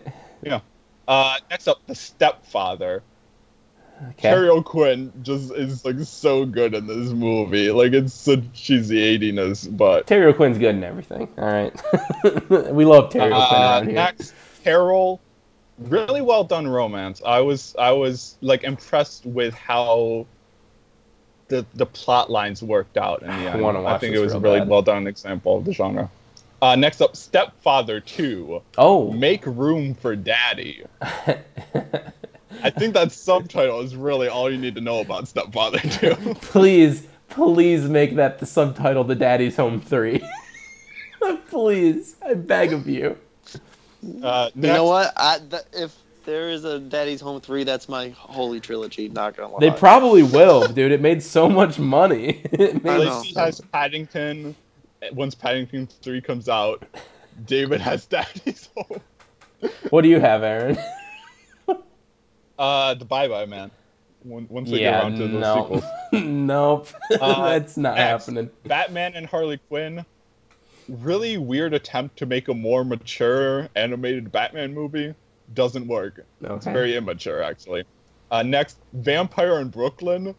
Uh, next up, The Stepfather. Okay. Terry O'Quinn just is like so good in this movie. Like it's such cheesy 80ness, but Terry O'Quinn's good and everything. All right. we love Terry O'Quinn uh, around here. next Carol, really well done romance. I was I was like impressed with how the the plot lines worked out in the I end. wanna I think it was a really bad. well done example of the genre. Uh, next up, Stepfather 2. Oh. Make room for Daddy. I think that subtitle is really all you need to know about Stepfather 2. please, please make that the subtitle to Daddy's Home 3. please. I beg of you. Uh, You know what? I, th- if there is a Daddy's Home 3, that's my holy trilogy. Not gonna lie. They probably will, dude. It made so much money. It I made- know. Has Paddington. Once Paddington 3 comes out, David has Daddy's Home. what do you have, Aaron? Uh, the Bye Bye Man. When- Once they get yeah, around to those no. sequels. nope. Uh, That's not next. happening. Batman and Harley Quinn. Really weird attempt to make a more mature animated Batman movie. Doesn't work. It's very immature, actually. Uh, next, Vampire in Brooklyn.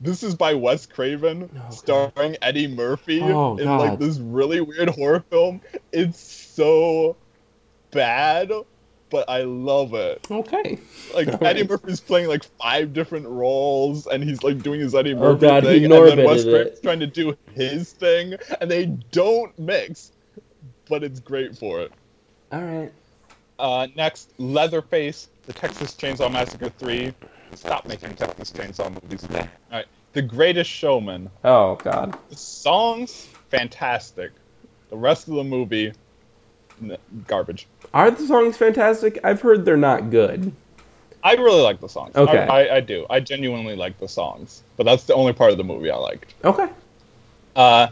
This is by Wes Craven, God. starring Eddie Murphy Oh, in like this really weird horror film. It's so bad, but I love it. Okay. Like All Eddie right. Murphy's playing like five different roles, and he's like doing his Eddie Oh, Murphy God, he thing, and then Wes Craven's trying to do his thing, and they don't mix, but it's great for it. All right. Uh, next, Leatherface, The Texas Chainsaw Massacre 3. Stop making Texas Chainsaw movies. All right, The Greatest Showman. Oh God. The songs, fantastic. The rest of the movie, n- garbage. Are the songs fantastic? I've heard they're not good. I really like the songs. Okay. I, I, I do. I genuinely like the songs, but that's the only part of the movie I liked. Okay. Uh,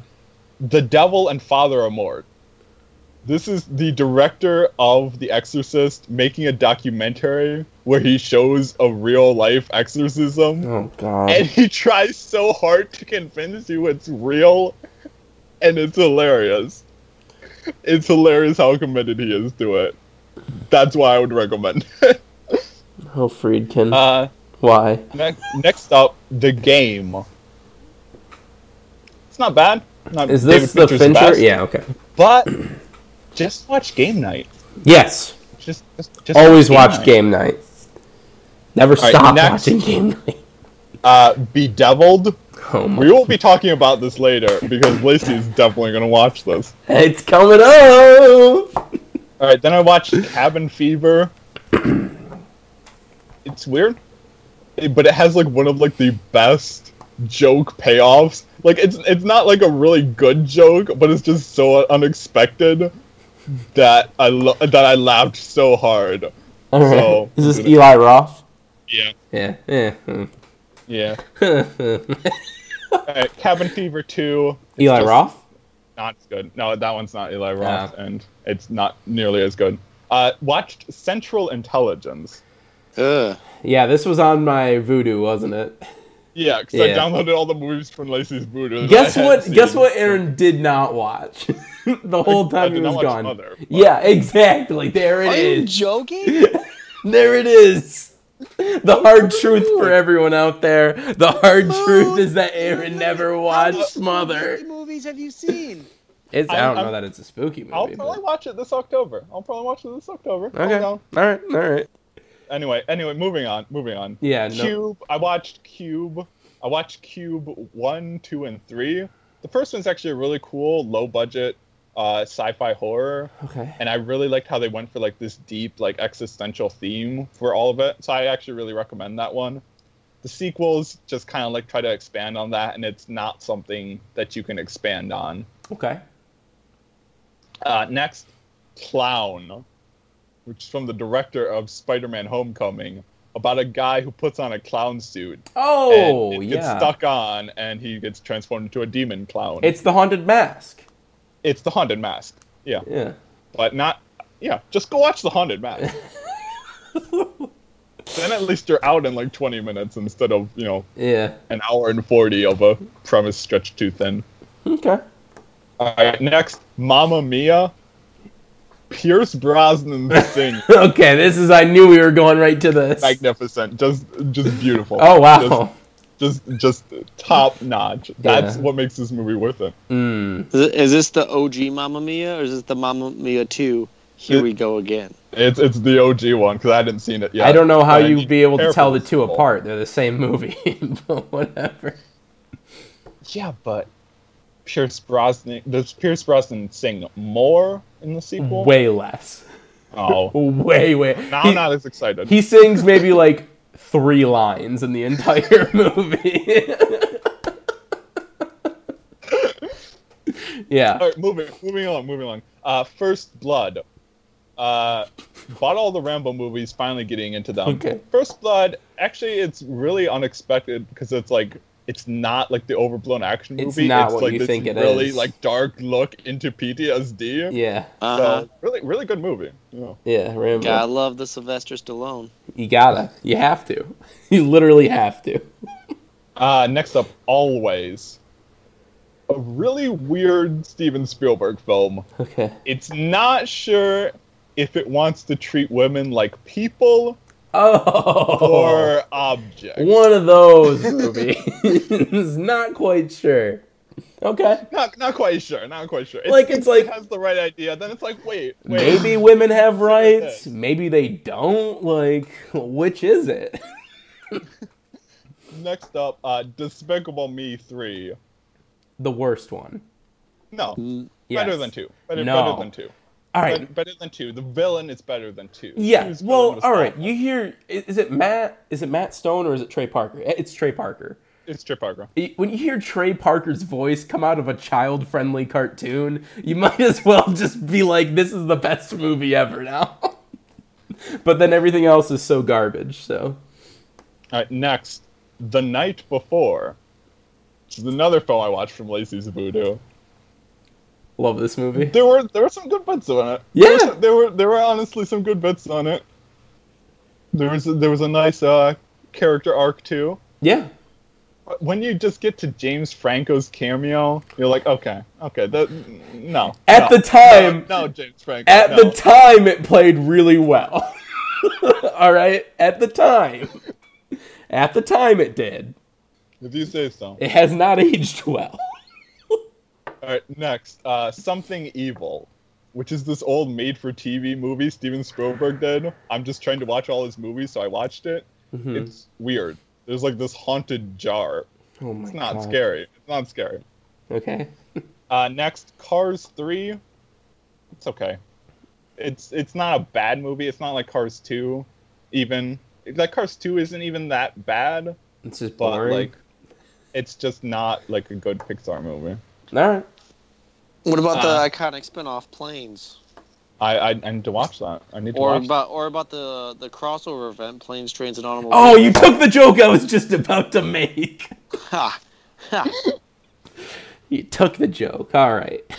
the Devil and Father Amorth. This is the director of The Exorcist making a documentary where he shows a real life exorcism, Oh God. and he tries so hard to convince you it's real, and it's hilarious. It's hilarious how committed he is to it. That's why I would recommend it. oh Friedkin. Uh, Why? next, next up, The Game. It's not bad. Not Is David this the Fincher's Fincher? best. Yeah. Okay. But just watch Game Night. Yes. Just, just, just Always Game watch Night. game night. Never right, stop next. watching game night. Uh, Bedeviled. Oh. We will be talking about this later because Lacey is definitely going to watch this. It's coming up. All right, then I watched Cabin Fever. it's weird, but it has like one of like the best joke payoffs. Like it's it's not like a really good joke, but it's just so unexpected that I lo- that I laughed so hard. All right. So- Is this Eli Roth? Yeah, Yeah. Yeah. hmm. yeah. All right, Cabin Fever two. Eli Roth? Not as good. No, that one's not Eli Roth, and it's not nearly as good. Uh, watched Central Intelligence. Ugh. Yeah, this was on my Vudu, wasn't it? Yeah, because I downloaded all the movies from Lacey's Vudu. Guess what? Guess what? Aaron did not watch the whole I time did he not was watch gone. Mother, but- Yeah, exactly. There it Are you joking? There it is. The hard truth for everyone out there. The hard truth is that Aaron never watched many Mother. spooky movies have you seen? It's, I I'm- don't know I'm- that it's a spooky movie. I'll but- probably watch it this October. I'll probably watch it this October. Okay. All right. All right. Anyway, anyway, moving on. Moving on. Yeah. No. Cube. I watched Cube. I watched Cube one, two, and three. The first one's actually a really cool, low budget, uh, sci-fi horror, Okay. and I really liked how they went for like this deep, like existential theme for all of it. So I actually really recommend that one. The sequels just kind of like try to expand on that, and it's not something that you can expand on. Okay. Uh, next, Clown, which is from the director of Spider-Man: Homecoming, about a guy who puts on a clown suit Oh and it gets stuck on, and he gets transformed into a demon clown. It's the haunted mask. it's the haunted mask, yeah, Yeah. but not, yeah. Just go watch the haunted mask. then at least you're out in like 20 minutes instead of you know Yeah. an hour and 40 of a premise stretched too thin. Okay. All right, next, Mamma Mia. Pierce Brosnan sings Okay. This is. I knew we were going right to this. magnificent, just just beautiful. Oh wow. Just just, just top notch. That's Yeah. what makes this movie worth it. Mm. Is, it- is this the OG Mamma Mia or is this the Mamma Mia 2? Here It- we go again. It's it's the OG one because I hadn't seen it yet. I don't know how you'd be able to tell the two apart. They're the same movie, but whatever. Yeah, but Pierce Brosnan does Pierce Brosnan sing more in the sequel? Way less. Oh, Way, way. now he, I'm not as excited. he sings maybe like three lines in the entire movie. yeah. All right, moving moving on, moving on. Uh, First Blood. Uh, bought all the Rambo movies, finally getting into them. Okay. First Blood, actually, it's really unexpected because it's like it's not like the overblown action movie. It's movie. not it's what like you this think it really is. like dark look into PTSD. Yeah. Uh-huh. So really, really good movie. Yeah. Yeah. Rambo. Gotta love the Sylvester Stallone. You gotta. You have to. You literally have to. Uh, next up, Always. A really weird Steven Spielberg film. Okay. It's not sure if it wants to treat women like people Oh. or object. One of those movies. Not quite sure. Okay. Not, not quite sure. Not quite sure. Like, it's if like- it has the right idea. Then it's like, wait, wait. Maybe women have rights. Maybe they don't. Like, which is it? Next up, uh, Despicable Me three. The worst one. No, Mm, Yes. better than two. Better, No. better than two. All right. Better, better than two. The villain is better than two. Yeah. Two's Well, all right. You hear? Is it Matt? Is it Matt Stone or is it Trey Parker? It's Trey Parker. It's Trey Parker. When you hear Trey Parker's voice come out of a child-friendly cartoon, you might as well just be like, "This is the best movie ever." Now. but then everything else is so garbage. So. All right, next, The Night Before. Which is another film I watched from Lacey's Vudu. Love this movie. There were there were some good bits on it. Yeah. there some- there were there were honestly some good bits on it. There was a, there was a nice uh, character arc too. Yeah. When you just get to James Franco's cameo, you're like, okay, okay, that no. At no, the time- no, no, James Franco. At no. the time, it played really well. All right. At the time. At the time, it did. if you say so. It has not aged well. All right, next, uh, Something Evil, which is this old made-for-TV movie Steven Spielberg did. I'm just trying to watch all his movies, so I watched it. Mhm. It's weird. There's like this haunted jar. oh my It's not god. scary. It's not scary. Okay. Uh, next, Cars Three. It's okay. It's it's not a bad movie. It's not like Cars Two, even. Like Cars Two isn't even that bad, It's just but boring. like, it's just not like a good Pixar movie. All right. What about Uh, the iconic spin-off Planes? I, I I need to watch that. I need to Or watch. about or about the the crossover event Planes, Trains, and Automobiles? Oh, you took the joke I was just about to make. Ha! Ha! You took the joke. All right.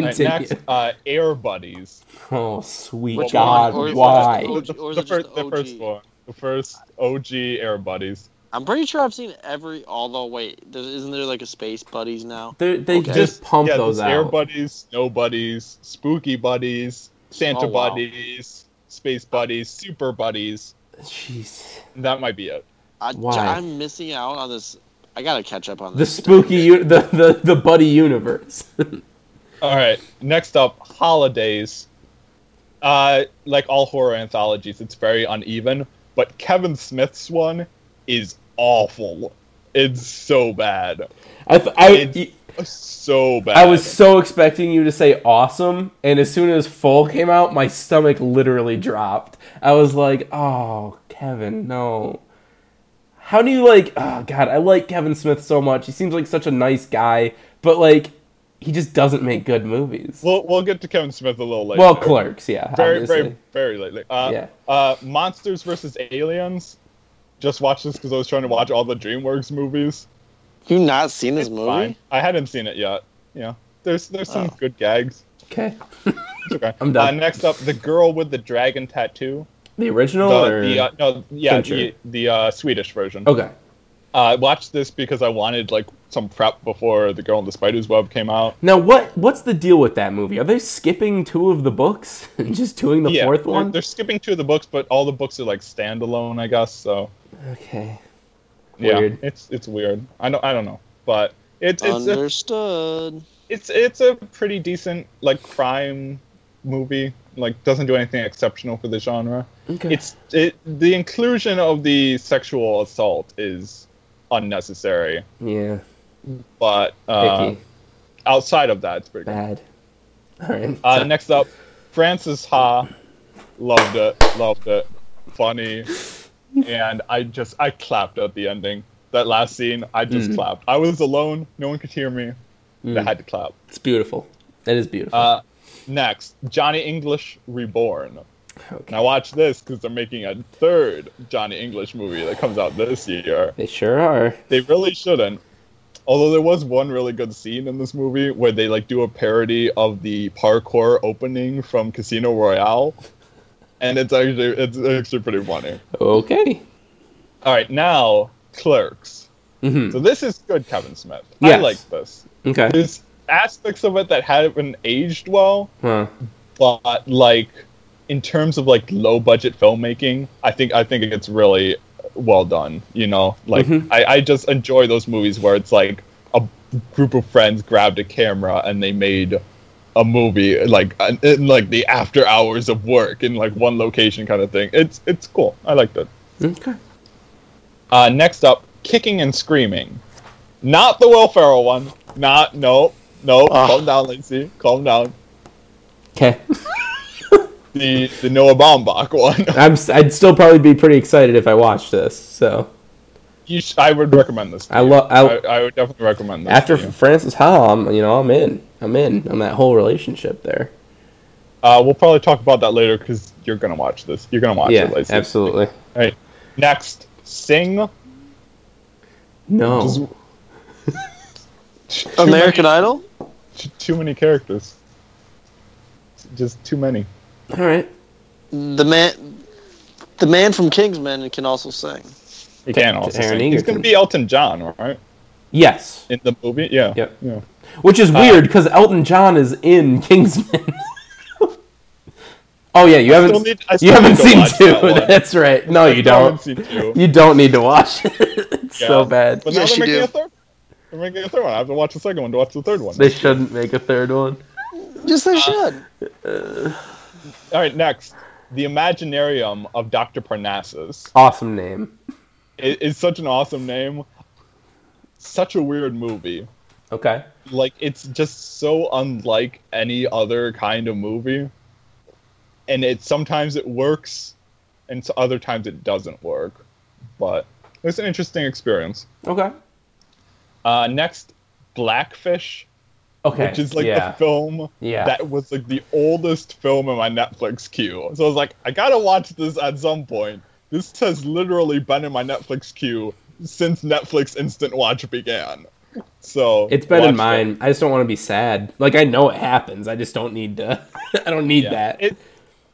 Alright, Continue. next, uh, Air Buddies. Oh, sweet Which God. one? Or Why? just The, or is the first, the first one. The first OG Air Buddies. I'm pretty sure I've seen every. Although, wait, there, isn't there like a Space Buddies now? They're, they Okay. just pump yeah, those there's Air. Buddies, Snow Buddies, Spooky Buddies, Santa Oh, wow. Buddies, Space Buddies, Super Buddies. Jeez. That might be it. I, Why? I'm missing out on this. I gotta catch up on The spooky, u- the, the, the buddy universe. All right. Next up, holidays. Uh, like all horror anthologies, it's very uneven. But Kevin Smith's one is awful. It's so bad. I, th- I, It's- So bad. I was so expecting you to say awesome, and as soon as full came out, my stomach literally dropped. I was like, oh, Kevin, no. How do you like, oh, God, I like Kevin Smith so much. He seems like such a nice guy, but like, he just doesn't make good movies. We'll we'll get to Kevin Smith a little later. Well, Clerks, yeah. very obviously. very very lately. Uh, Yeah. Uh, Monsters versus Aliens. Just watched this because I was trying to watch all the DreamWorks movies. you not seen this It's movie? fine. I hadn't seen it yet. Yeah. There's there's some Oh. good gags. Okay. Okay. I'm done. Uh, next up, the girl with the dragon tattoo. The original? The, or... the uh, no, yeah, Fincher? the the uh, Swedish version. okay. Uh, I watched this because I wanted like some prep before the girl in the spider's web came out. Now, what what's the deal with that movie? Are they skipping two of the books and just doing the yeah, fourth they're- one? They're skipping two of the books, but all the books are like standalone, I guess. So Okay. yeah, it's it's weird. I don't I don't know, but it's it's a, it's it's a pretty decent like crime movie. Like doesn't do anything exceptional for the genre. Okay. It's it the inclusion of the sexual assault is unnecessary, yeah. but uh, outside of that, it's pretty good. Bad. All right. Uh, next up, Frances Ha, loved it, loved it, funny, and I just I clapped at the ending. That last scene, I just Mm. clapped. I was alone, no one could hear me. I Mm. had to clap. It's beautiful. That is beautiful. Uh, next, Johnny English Reborn. okay. Now watch this because they're making a third Johnny English movie that comes out this year. They sure are. They really shouldn't. Although there was one really good scene in this movie where they like do a parody of the parkour opening from Casino Royale, and it's actually it's actually pretty funny. Okay. All right, now Clerks. hmm So this is good, Kevin Smith. I like this. Okay. There's aspects of it that haven't aged well, Huh. but like in terms of like low budget filmmaking, I think I think it's really well done. You know, like Mhm. I, I just enjoy those movies where it's like a group of friends grabbed a camera and they made a movie like in, in like the after hours of work in like one location kind of thing. It's it's cool. I like that. Okay. Uh, next up, kicking and screaming. Not the Will Ferrell one. Not no no. Ah. Calm down, Lacey. Calm down. Okay. The the Noah Baumbach one. I'm. I'd still probably be pretty excited if I watched this. So You sh- I would recommend this. I love. I, I, I would definitely recommend this. after. Frances Ha, I'm. You know, I'm in. I'm in on that whole relationship there. uh, we'll probably talk about that later because you're gonna watch this. You're gonna watch yeah. it, Lacey. Absolutely. All right. Next, Sing. No. Just- American many, Idol. Too many characters. Just too many. All right. The man, the man from Kingsman can also sing. He can also Aaron sing. He's gonna be Elton John, right? Yes. In the movie, yeah. Yep. Yeah. Which is uh, weird because Elton John is in Kingsman. oh yeah, you still haven't. need- I you haven't seen two. that. That's right. No, you I haven't don't. seen two. You don't need to watch it. it's so bad. But now Yes, they're you making do. a third. They're making a third one. I have to watch the second one to watch the third one. They shouldn't make a third one. Yes, they uh, should. Uh, all right, next. the Imaginarium of Dr. Parnassus. Awesome name. It, it's such an awesome name. Such a weird movie. Okay. Like it's just so unlike any other kind of movie. And it sometimes it works and so other times it doesn't work. But it's an interesting experience. Okay. Uh, next, Blackfish, Okay. which is like yeah. the film Yeah. that was like the oldest film in my Netflix queue. So I was like, I gotta watch this at some point. This has literally been in my Netflix queue since Netflix Instant Watch began. So It's been in watch mine. I just don't want to be sad. Like I know it happens. I just don't need to. I don't need Yeah. that. It,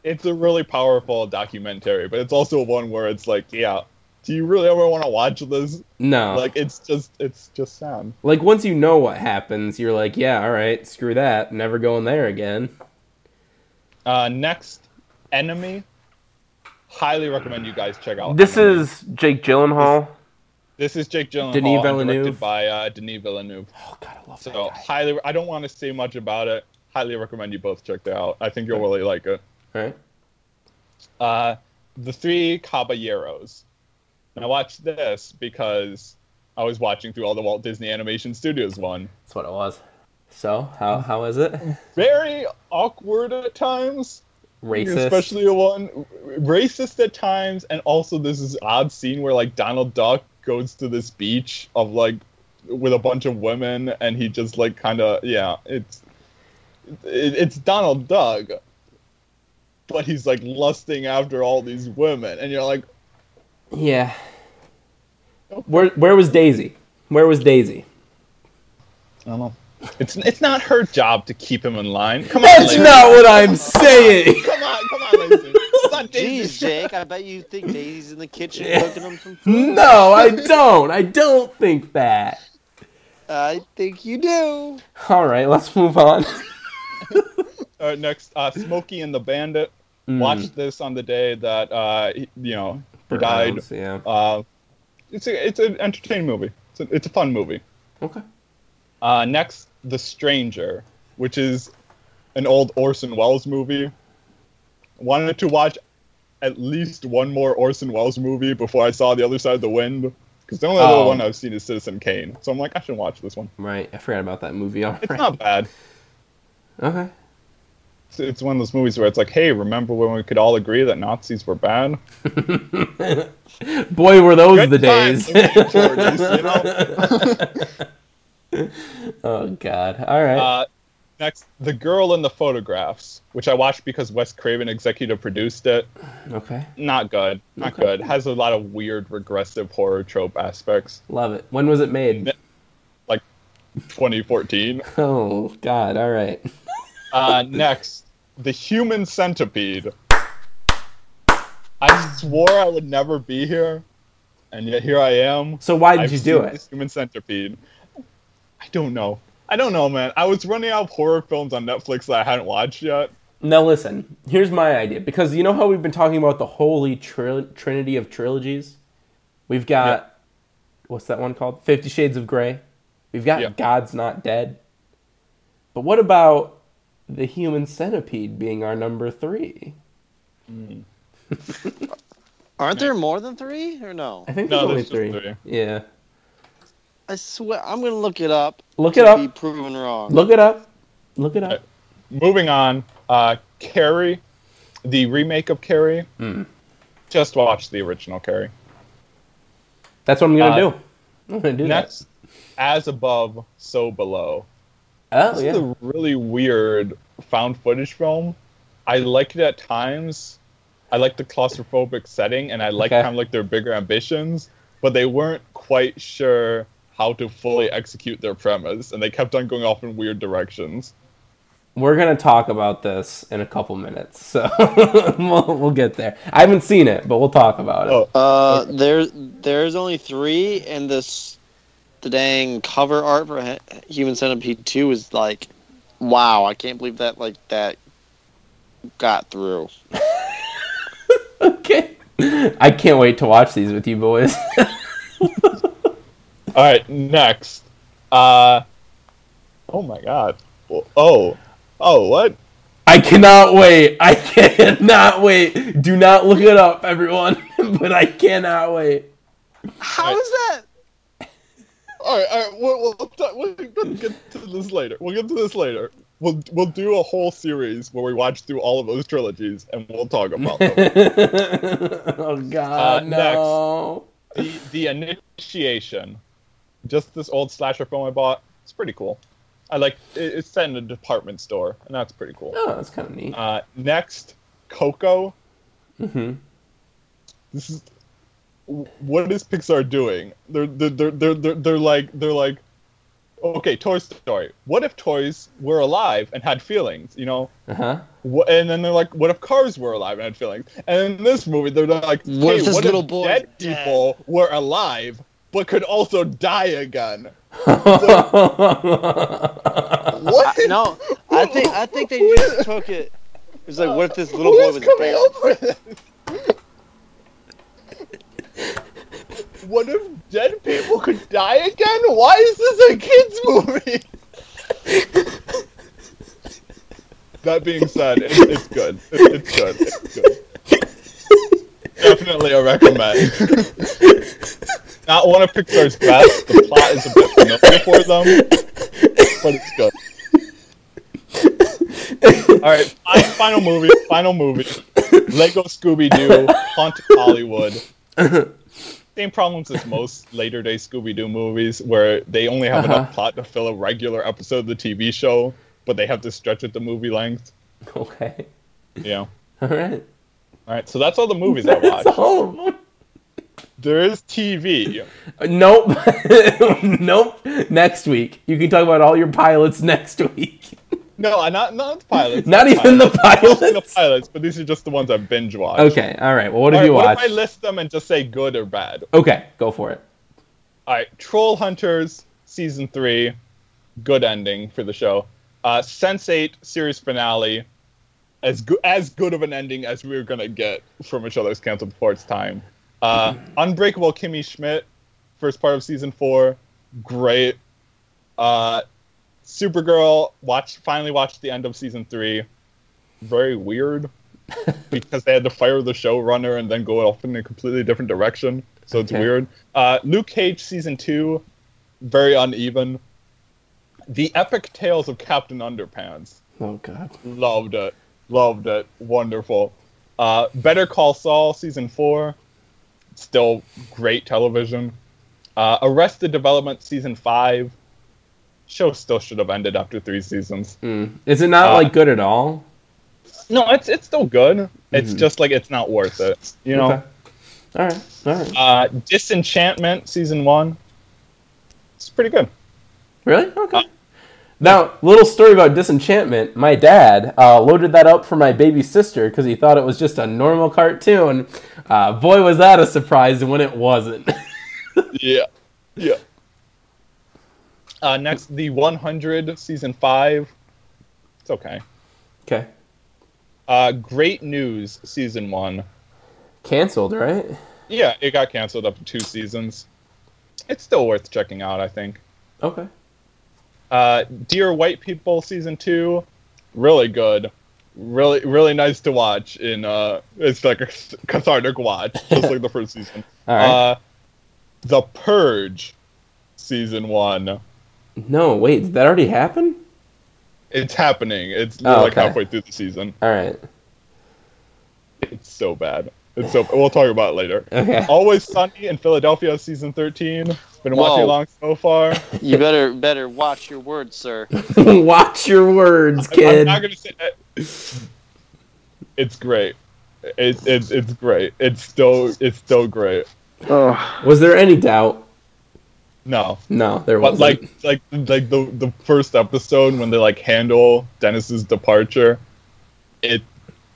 it's a really powerful documentary, but it's also one where it's like, yeah, do you really ever want to watch this? no. Like, it's just, it's just sad. Like once you know what happens, you're like, yeah, all right, screw that, never going there again. Uh, next, Enemy. Highly recommend you guys check out. This Enemy. is Jake Gyllenhaal. this is Jake Gyllenhaal, Denis Villeneuve. directed by uh, Denis Villeneuve. Oh god, I love So that guy. highly, I don't want to say much about it. Highly recommend you both check it out. I think you'll really like it. All right. Uh, the Three Caballeros. And I watched this because I was watching through all the Walt Disney Animation Studios one. That's what it was. So how how is it? Very awkward at times, Racist. especially the one racist at times, and also this is odd scene where like Donald Duck goes to this beach of like with a bunch of women, and he just like kind of yeah, it's it, it's Donald Duck, but he's like lusting after all these women, and you're like, Yeah. Where where was Daisy? Where was Daisy? I don't know. It's it's not her job to keep him in line. Come on, That's not what I'm saying. Come on, come on, Lacey. It's not Jeez, Jake, I bet you think Daisy's in the kitchen Yeah. cooking him some food. No, I don't. I don't think that. I think you do. All right, let's move on. All right, next, uh, Smokey and the Bandit. Mm. Watched this on the day that uh, he- you know he died. Yeah. Uh, it's a it's an entertaining movie. It's a, it's a fun movie. Okay. Uh, next, The Stranger, which is an old Orson Welles movie. Wanted to watch at least one more Orson Welles movie before I saw The Other Side of the Wind, because the only other Oh. one I've seen is Citizen Kane. So I'm like, I should watch this one. Right. I forgot about that movie. All It's right. not bad. Okay. It's, it's one of those movies where it's like, hey, remember when we could all agree that Nazis were bad? Boy, were those Good the days. in 40s, you know? oh God. All right. Uh, next, The Girl in the Photographs, which I watched because Wes Craven executive produced it. okay. Not good. Not Okay. good. Has a lot of weird regressive horror trope aspects. Love it. When was it made? Like 2014. Oh God. All right. Uh, next, The Human Centipede. I swore I would never be here, and yet here I am. So why did I've you do it? Human Centipede. I don't know. I don't know, man. I was running out of horror films on Netflix that I hadn't watched yet. Now listen. Here's my idea because you know how we've been talking about the holy tri- trinity of trilogies. We've got what's that one called? Fifty Shades of Grey. We've got Yeah. God's Not Dead. But what about the Human Centipede being our number three? Mm. Aren't there more than three or no? I think No, there's only there's just three. three. Yeah. I swear I'm gonna look it up. Look to it up. Be proven wrong. Look it up. Look it up. Moving on, uh, Carrie, the remake of Carrie. Hmm. Just watch the original Carrie. That's what I'm gonna Uh, do. I'm gonna do Next, As Above, So Below. that. Oh This yeah. is a really weird found footage film. I liked it at times. I like the claustrophobic setting, and I like Okay. kind of like their bigger ambitions, but they weren't quite sure how to fully execute their premise, and they kept on going off in weird directions. We're gonna talk about this in a couple minutes, so we'll, we'll get there. I haven't seen it, but we'll talk about it. Oh, Uh, there, there's only three, and this, the dang cover art for Human Centipede Two is like, wow! I can't believe that like that got through. Okay. I can't wait to watch these with you boys. All right, next. Uh, oh my god. Oh, oh, what? I I cannot wait. I cannot wait. Do not look it up, everyone. but I cannot wait. How Right. is that? All right, all right. We'll, we'll, talk- we'll get to this later. We'll get to this later. We'll we'll do a whole series where we watch through all of those trilogies and we'll talk about them. oh God, Uh, no. the the initiation, just this old slasher film I bought. It's pretty cool. I like it, it's set in a department store, and that's pretty cool. Oh, that's kind of neat. Uh, next, Coco. hmm This is what is Pixar doing? They're they're they're they're, they're, they're like they're like okay, Toy Story. What if toys were alive and had feelings? You know, Uh huh. Wh- and then they're like, what if cars were alive and had feelings? And in this movie, they're like, What hey, if this what little if boy dead dead? people were alive but could also die again? What? I, no, I think I think they just took it. It's like, what if this little Who boy was coming bad? up? What if dead people could die again? Why is this a kids movie? that being said, it, it's good. It, it's good. It's good. Definitely a recommend. Not one of Pixar's best. The plot is a bit familiar for them, but it's good. All right, fi- final movie. Final movie. Lego Scooby Doo, Haunted Hollywood. Same problems as most later day Scooby Doo movies, where they only have Uh-huh. enough plot to fill a regular episode of the TV show, but they have to stretch it to movie length. okay. Yeah. All right. All right, so that's all the movies I watched. All of them. There is TV. Nope. nope. Next week. You can talk about all your pilots next week. No, not not the pilots. Not even the I've The pilots. pilots, but these are just the ones I binge watched. Okay. All right. Well, what have All right, you what watched? if I list them and just say good or bad? Okay. Go for it. All right, Troll Hunters season three, good ending for the show. Uh, Sense Eight series finale, as good as good of an ending as we were gonna get from each other's canceled before its time. Uh, Unbreakable Kimmy Schmidt, first part of season four, great. Uh, Supergirl, watch finally watched the end of season three, very weird because they had to fire the showrunner and then go off in a completely different direction. So it's Okay. weird. Uh, Luke Cage season two, very uneven. The Epic Tales of Captain Underpants, Oh God. loved it, loved it, wonderful. Uh, Better Call Saul season four, still great television. Uh, Arrested Development season five, show still should have ended after three seasons. Mm. Is it not Uh, like good at all? No, it's it's still good. It's Mhm. just like it's not worth it. You know. Okay. All right. All right. Uh, Disenchantment season one. It's pretty good. Really? Okay. Now, little story about Disenchantment. My dad uh, loaded that up for my baby sister because he thought it was just a normal cartoon. Uh, boy, was that a surprise when it wasn't. Yeah, yeah. Uh, next, the 100 season five. It's okay. okay. Uh, Great News season one. Canceled, right? Yeah, it got canceled after two seasons. It's still worth checking out, I think. Okay. Uh, Dear White People season two, really good, really really nice to watch. In uh, it's like a cathartic watch, just like the first season. All right. Uh, the Purge season one. no, wait. Did that already happen? It's happening. It's Oh, like okay. halfway through the season. All right. It's so bad. It's so. We'll talk about it later. Okay. Always Sunny in Philadelphia season thirteen. Been watching Whoa. along so far. You better better watch your words, sir. Watch your words, I'm kid. not gonna say. It's great. It's it's it's great. It's still it's still great. Oh, Was there any doubt? No, No, there wasn't. like like like the the first episode when they like handle Dennis's departure, it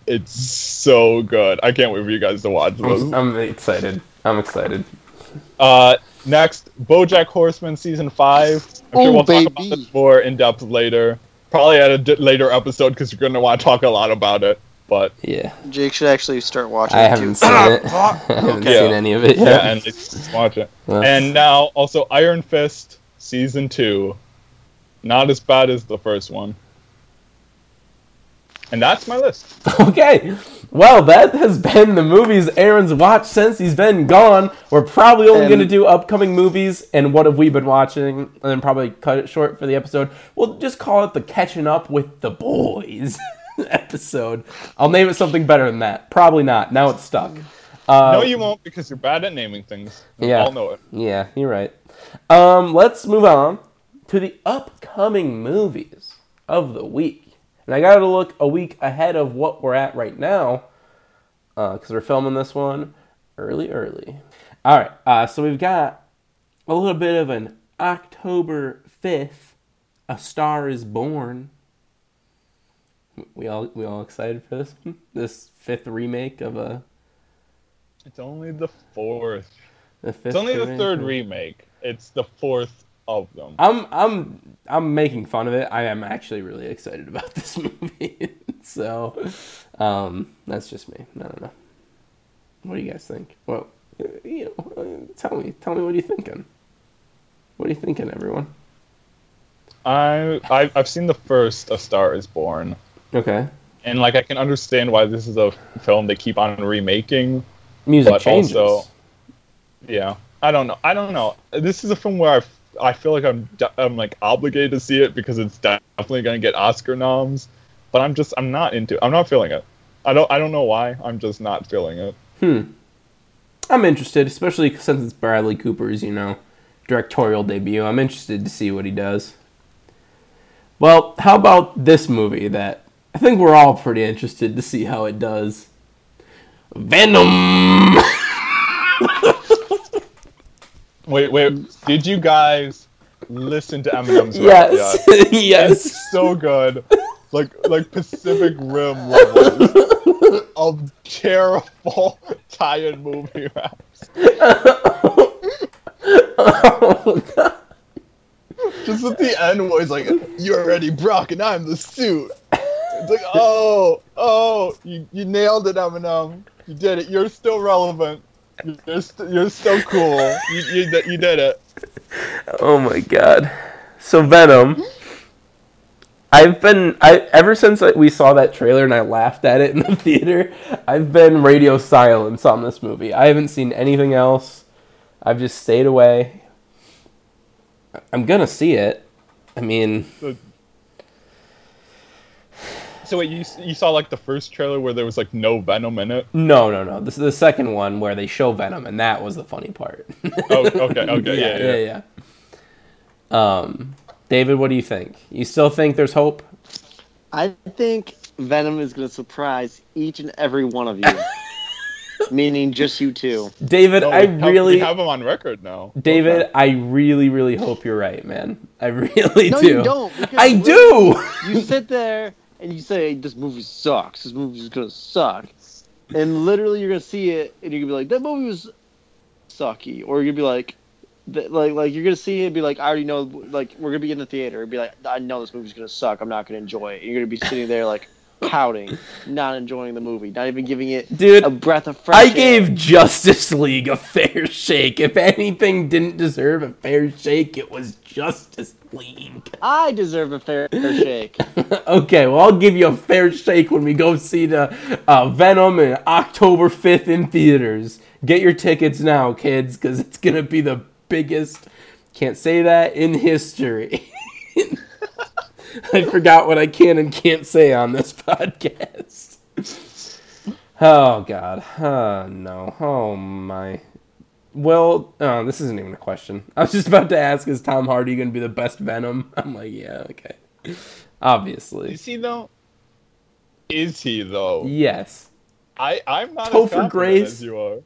it's so good. I can't wait for you guys to watch I'm, this. I'm excited. I'm excited. Uh, next, BoJack Horseman season five. I'm sure Ooh, we'll talk about this more in depth later. Probably at a later episode because you're gonna want to talk a lot about it. But Yeah. Jake should actually start watching. I it, haven't too. seen it. I haven't Yeah. seen any of it Yet. yeah, yet. and let's, let's watch it. Well, And now also Iron Fist season two. Not as bad as the first one. And that's my list. Okay. Well, that has been the movies Aaron's watched since he's been gone. We're probably only going to do upcoming movies and what have we been watching, and then probably cut it short for the episode. We'll just call it the catching up with the boys episode. I'll name it something better than that. Probably not. Now it's stuck. Uh, no, you won't because you're bad at naming things. We Yeah. all know it. Yeah, you're right. Um, let's move on to the upcoming movies of the week. And I got to look a week ahead of what we're at right now because we're filming this one early, early. All right, uh, so we've got a little bit of an October 5th, A Star is Born. We all we all excited for this one? This fifth remake of a It's only the fourth. the fifth It's only the third remake. It's the fourth of them. I'm I'm I'm making fun of it. I am actually really excited about this movie. so, um, that's just me. I don't know. What do you guys think? Well, you know, tell me, tell me what are you thinking? What are you thinking, everyone? I, I I've seen the first A Star Is Born, Okay, and like I can understand why this is a film they keep on remaking. music But changes. also- Yeah, I don't know. I don't know. This is a film where I, I feel like I'm I'm like obligated to see it because it's definitely gonna get Oscar noms. But I'm just I'm not into. I'm not feeling it. I don't I don't know why. I'm just not feeling it. Hmm. I'm interested, especially since it's Bradley Cooper's, you know, directorial debut. I'm interested to see what he does. Well, how about this movie that I think we're all pretty interested to see how it does? Venom. Wait wait. Did you guys listen to Eminem's rap yes. yes. It's so good. Like like Pacific Rim levels of terrible tie-in movie raps. oh, God. Just at the end where he's like, You're already Brock and I'm the suit. It's like, oh, oh, you, you nailed it, Eminem. You did it. You're still relevant. You're, st- you're so cool. You, you, you did it. Oh my god. So Venom. I've been I ever since we saw that trailer and I laughed at it in the theater. I've been radio silence on this movie. I haven't seen anything else. I've just stayed away. I'm gonna see it. I mean, So wait, you, you saw like the first trailer where there was like no Venom in it? no, no, no. This is the second one where they show Venom, and that was the funny part. Oh, okay, okay, yeah, yeah. yeah, yeah. Um, David, what do you think? You still think there's hope? I think Venom is going to surprise each and every one of you. Meaning just you two. David, No, I have- really, we have him on record now. David, I really, really hope you're right, man. I really No, do. you don't. I do. You sit there and you say, "This movie sucks. This movie's gonna suck," and literally you're gonna see it and you're gonna be like, "That movie was sucky," or you're gonna be like, "Like, like you're gonna see it and be like, I already know. Like, we're gonna be in the theater and be like, I know this movie's gonna suck. I'm not gonna enjoy it." And you're gonna be sitting there like pouting, not enjoying the movie, not even giving it Dude, a breath of fresh I air. gave Justice League a fair shake. If anything didn't deserve a fair shake, it was Justice League. I deserve a fair shake. okay, well, I'll give you a fair shake when we go see the uh, Venom in October 5th in theaters. Get your tickets now, kids, because it's going to be the biggest, can't say that, in history. I forgot what I can and can't say on this podcast. Oh, God. Oh, no. Oh, my. Well, oh, this isn't even a question. I was just about to ask, is Tom Hardy going to be the best Venom? I'm like, yeah, okay. Obviously. Is he though? Is he though? Yes. I I'm not Topher as Grace. as you are.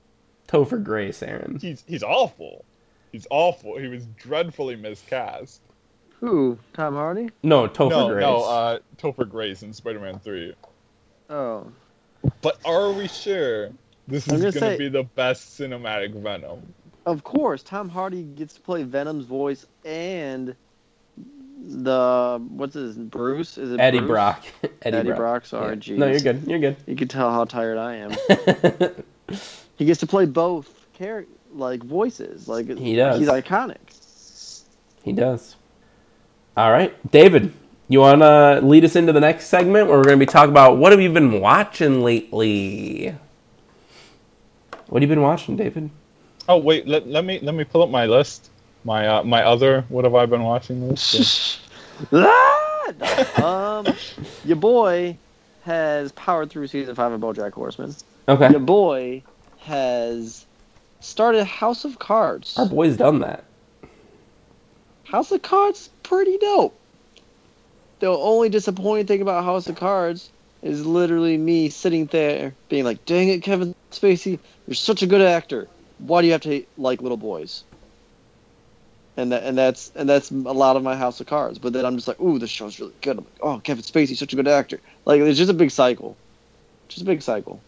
Topher Grace, Aaron. He's he's awful. He's awful. He was dreadfully miscast. Who? Tom Hardy? No, Topher no, Grace. no, uh, Topher Grace in Spider-Man Three. Oh. But are we sure this I'm is gonna gonna say- be the best cinematic Venom? Of course, Tom Hardy gets to play Venom's voice and the what's his Bruce? Is it Eddie Bruce? Brock. Eddie, Eddie Brock. Brock. Sorry, Yeah. No, you're good. You're good. You can tell how tired I am. he gets to play both char- like voices. Like He does. He's iconic. he does. All right, David. You want to lead us into the next segment where we're going to be talking about what have you been watching lately? What have you been watching, David? Oh wait, let, let me let me pull up my list. My uh, my other what have I been watching list? Um, your boy has powered through season five of BoJack Horseman. Okay. Your boy has started House of Cards. Our boy's done that. House of Cards, pretty dope. The only disappointing thing about House of Cards is literally me sitting there being like, "Dang it, Kevin Spacey, you're such a good actor. Why do you have to like little boys?" And that and that's and that's a lot of my House of Cards. But then I'm just like, "Ooh, this show's really good." I'm like, "Oh, Kevin Spacey, such a good actor." Like it's just a big cycle, just a big cycle.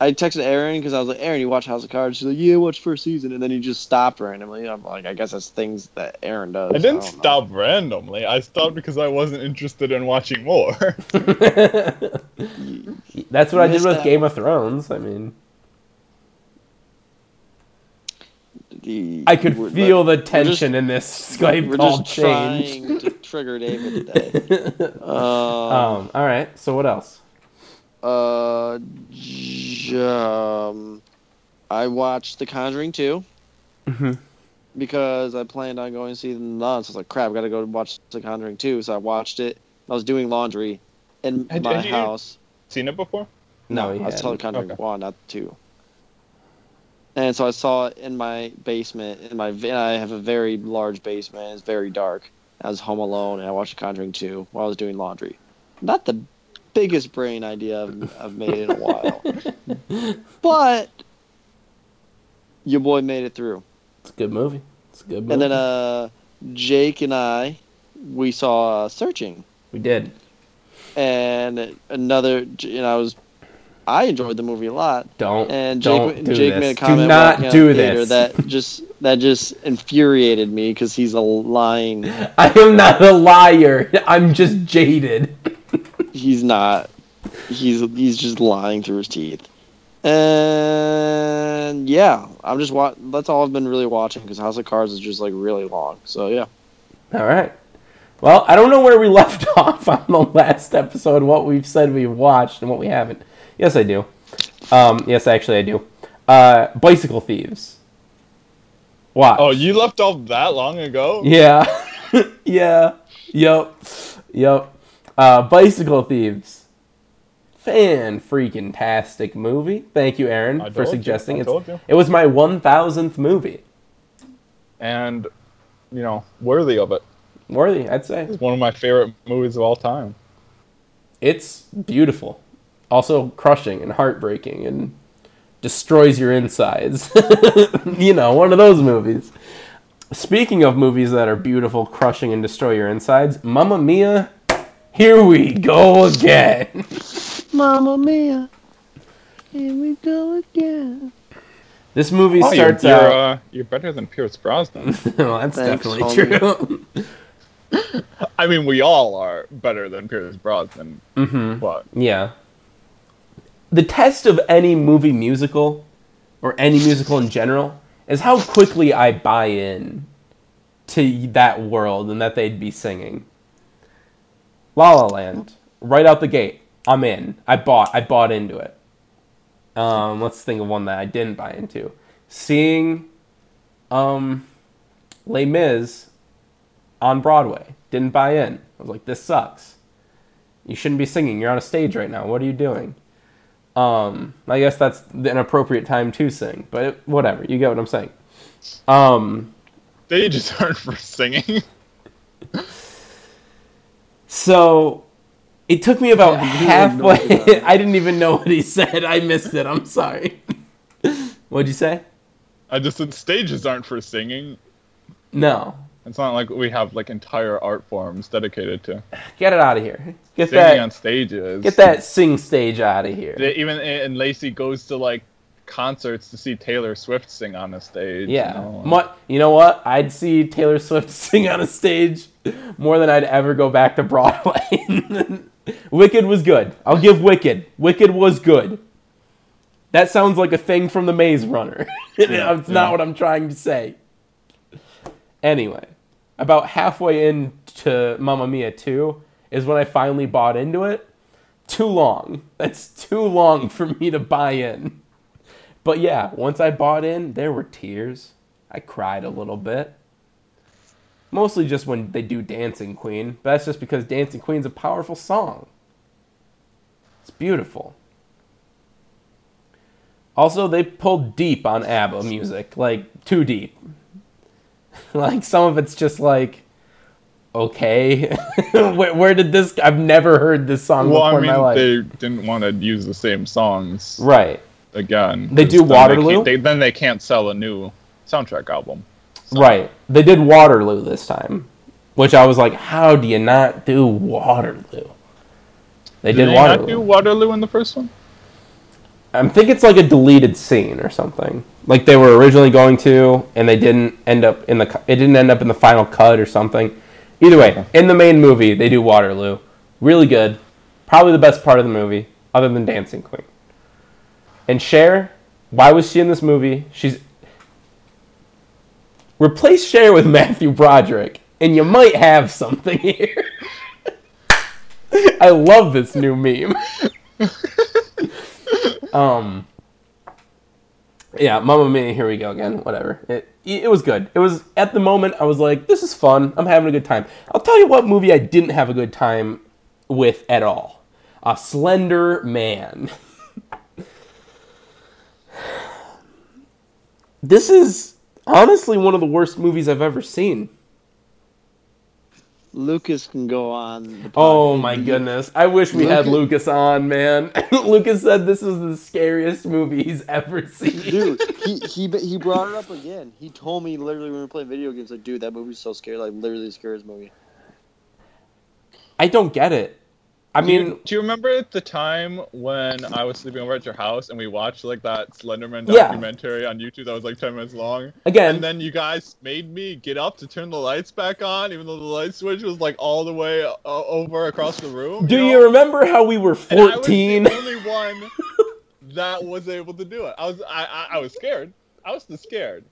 I texted Aaron because I was like, "Aaron, you watch House of Cards?" She's like, "Yeah, watch first season," and then he just stopped randomly. I'm like, "I guess that's things that Aaron does." I didn't don't know. stop randomly. I stopped because I wasn't interested in watching more. That's what I did with out. Game of Thrones. I mean, The- I could we're- feel the just- tension in this Skype We're call just change. trying to trigger David today. Um, um, all right. So what else? Uh, j- um, I watched The Conjuring 2 Mhm. because I planned on going to see the Nun. So I was like, crap, I gotta go watch The Conjuring 2. So I watched it. I was doing laundry in Had- my had you- house. Seen it before? No, he I was telling. Conjuring Okay. 1, not 2. And so I saw it in my basement. In my, and I have a very large basement. It's very dark. I was home alone, and I watched The Conjuring 2 while I was doing laundry. Not the biggest brain idea I've, I've made in a while, but your boy made it through. It's a good movie. It's a good movie. And then uh, Jake and I, we saw uh, Searching, we did. and another. And I was, I enjoyed the movie a lot. Don't And don't Jake, do Jake this. made a comment do not do this. that just that just infuriated me because he's a lying. I am not a liar. I'm just jaded. He's not. He's he's just lying through his teeth. And yeah, I'm just wa- That's all I've been really watching because House of Cards is just like really long. So yeah, All right. Well, I don't know where we left off on the last episode. What we've said we've watched and what we haven't. Yes, I do. Um, yes, actually, I do. Uh, Bicycle Thieves. Watch. Oh, you left off that long ago? Yeah. yeah. Yep. Yep. Uh, Bicycle Thieves. Fan freaking tastic movie. Thank you, Aaron, for suggesting it. It was my 1000th movie. And, you know, worthy of it. Worthy, I'd say. It's one of my favorite movies of all time. It's beautiful. Also crushing and heartbreaking and destroys your insides. you know, one of those movies. Speaking of movies that are beautiful, crushing, and destroy your insides, Mamma Mia, here we go again. Mamma Mia, here we go again. This movie Oh, you're, starts you're, out. uh, you're better than Pierce Brosnan. well, that's Thanks, definitely homie. true. I mean, we all are better than Pierce Brosnan. hmm But Yeah. The test of any movie musical, or any musical in general, is how quickly I buy in to that world and that they'd be singing. La La Land, right out the gate, I'm in. I bought. I bought into it. Um, let's think of one that I didn't buy into. Seeing, um, Les Mis on Broadway, didn't buy in. I was like, this sucks. You shouldn't be singing. You're on a stage right now. What are you doing? Um, I guess that's an appropriate time to sing, but it, whatever. You get what I'm saying. Um, they just aren't for singing. so it took me about Yeah, you had no halfway. I didn't even know what he said. I missed it. I'm sorry. What'd you say? I just said stages aren't for singing. No. It's not like we have like entire art forms dedicated to Get it out of here. Get singing that. on stages. Get that sing stage out of here. They, even eh, and Lacey goes to like concerts to see Taylor Swift sing on a stage. you Yeah. know? Mu- you know what? I'd see Taylor Swift sing on a stage more than I'd ever go back to Broadway. Wicked was good. I'll give Wicked. Wicked was good. That sounds like a thing from the Maze Runner. Yeah, it's not yeah. what I'm trying to say. Anyway, about halfway into Mamma Mia 2, is when I finally bought into it. Too long. That's too long for me to buy in. But yeah, once I bought in, there were tears. I cried a little bit. Mostly just when they do Dancing Queen, but that's just because Dancing Queen's a powerful song. It's beautiful. Also, they pulled deep on ABBA music, like too deep. like some of it's just like, okay, where, where, did this? I've never heard this song well, before I mean, in my life. they didn't want to use the same songs right. again. they do Waterloo? can't- They, then they can't sell a new soundtrack album. Right. They did Waterloo this time, which I was like, how do you not do Waterloo? They did, Waterloo. Did they Waterloo. not do Waterloo in the first one? I think it's like a deleted scene or something. Like they were originally going to, and they didn't end up in the. It didn't end up in the final cut or something. Either way, in the main movie, they do Waterloo. Really good. Probably the best part of the movie, other than Dancing Queen. And Cher, why was she in this movie? She's replace Cher with Matthew Broderick, and you might have something here. I love this new meme. um, yeah, Mamma Mia, here we go again. Whatever. It it was good. It was at the moment I was like, this is fun. I'm having a good time. I'll tell you what movie I didn't have a good time with at all. A Slender Man. this is honestly one of the worst movies I've ever seen. Lucas can go on. Oh my mhm. goodness. I wish we had Lucas- Lucas on, man. Lucas said this is the scariest movie he's ever seen. Dude, he, he he brought it up again. He told me literally when we were playing video games, like, dude, that movie's so scary. Like, literally the scariest movie. I don't get it. I Do you- mean, do you remember the time when I was sleeping over at your house and we watched like that Slenderman Yeah. documentary on YouTube that was like ten minutes long? again, And then you guys made me get up to turn the lights back on, even though the light switch was like all the way uh, over across the room. do know? you remember how we were And I was 14? the only one that was able to do it. I was I, I, I was scared. I was still scared,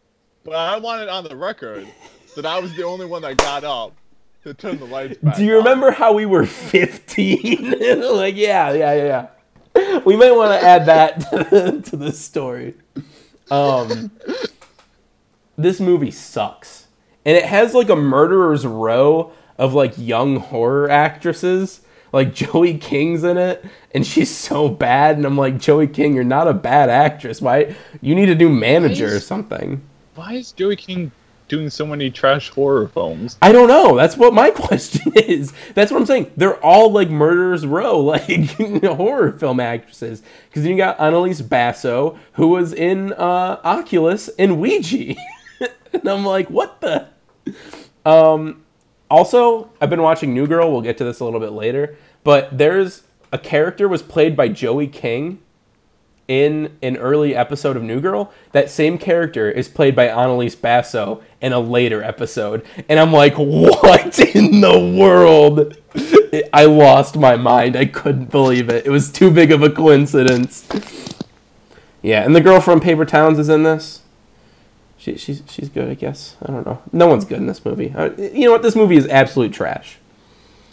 but I wanted on the record that I was the only one that got up to turn the lights back. Do you on. remember how we were 15? like, yeah, yeah, yeah, yeah. We might want to add that to, to the story. Um, this movie sucks. And it has like a murderer's row of like young horror actresses. Like Joey King's in it, and she's so bad. And I'm like, Joey King, you're not a bad actress. Why? You need a new manager or something. Why is Joey King doing so many trash horror films? I don't know. That's what my question is. That's what I'm saying. They're all like murderers row, like horror film actresses. Because then you got Annalise Basso, who was in uh, Oculus and Ouija, and I'm like, what the? Um, also, I've been watching New Girl. We'll get to this a little bit later, but there's a character was played by Joey King in an early episode of New Girl, that same character is played by Annalise Basso in a later episode. And I'm like, what in the world? I lost my mind. I couldn't believe it. It was too big of a coincidence. Yeah, and the girl from Paper Towns is in this. She, she's, she's good, I guess. I don't know. No one's good in this movie. Uh, you know what? This movie is absolute trash.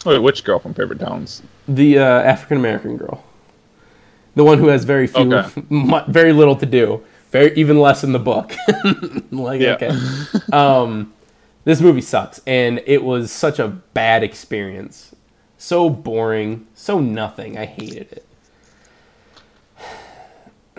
Wait, which girl from Paper Towns? The uh, African American girl, the one who has very few, Okay. very little to do, very even less in the book. like Yeah. okay, um, this movie sucks, and it was such a bad experience, so boring, so nothing. I hated it.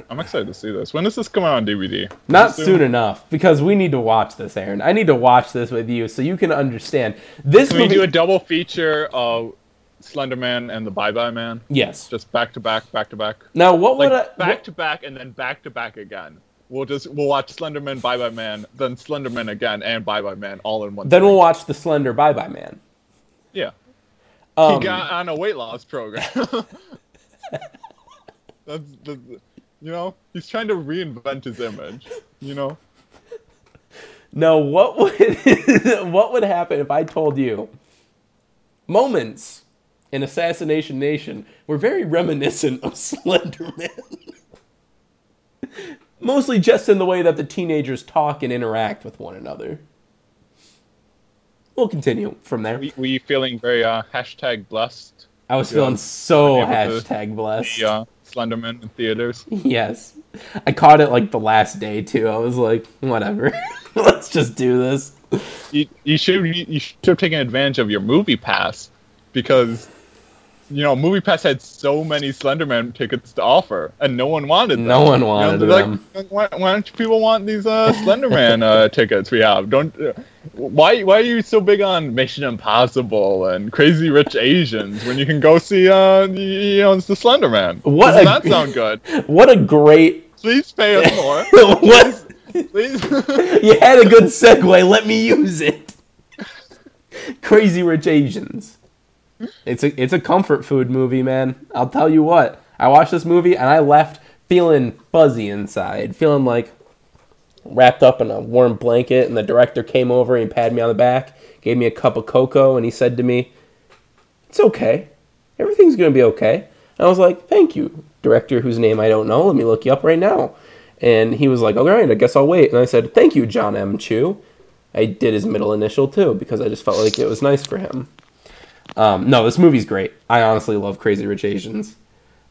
I'm excited to see this. When does this come out on DVD? Not soon enough because we need to watch this, Aaron. I need to watch this with you so you can understand this Can we movie. do a double feature of Slenderman and the Bye Bye Man? yes. Just back to back, back to back. Now, what Like would I? back what- to back and then back to back again. We'll just we'll watch Slenderman, Bye Bye Man, then Slenderman again, and Bye Bye Man all in one. then we'll watch the Slender Bye Bye Man. yeah. Um, he got on a weight loss program. that's, that's you know he's trying to reinvent his image. You know. No, what would what would happen if I told you moments in Assassination Nation were very reminiscent of Slenderman? Mostly just in the way that the teenagers talk and interact with one another. We'll continue from there. Were you feeling very uh, hashtag blessed. I was feeling so able to hashtag blessed. The uh, Slenderman in theaters. Yes. I caught it like the last day too. I was like, whatever. Let's just do this. You, you should you should have taken advantage of your MoviePass because you know MoviePass had so many Slenderman tickets to offer and no one wanted them. No one You know, wanted them. Like, why, why don't you people want these uh, Slenderman uh, tickets we have? Don't uh, why why are you so big on Mission Impossible and Crazy Rich Asians when you can go see uh the, you know it's the Slenderman? What Doesn't a- that sound good? What a great Please pay us more. what Please. you had a good segue, let me use it. Crazy Rich Asians. It's a it's a comfort food movie, man. I'll tell you what. I watched this movie and I left feeling fuzzy inside, feeling like wrapped up in a warm blanket and the director came over and patted me on the back, gave me a cup of cocoa and he said to me, "It's okay. Everything's going to be okay." And I was like, "Thank you, director whose name I don't know. Let me look you up right now." And he was like, "All right, I guess I'll wait." And I said, "Thank you, John M. Chu." I did his middle initial too because I just felt like it was nice for him. Um, no, this movie's great. I honestly love Crazy Rich Asians.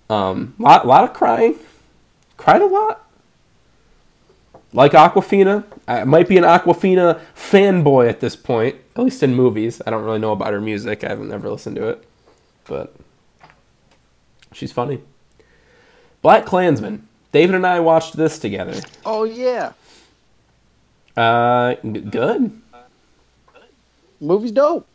Um, lot, lot of crying. Cried a lot. Like Awkwafina. I might be an Awkwafina fanboy at this point, at least in movies. I don't really know about her music. I haven't ever listened to it. But she's funny. Black Klansman. David and I watched this together. Oh yeah, Uh, g- good. movie's dope.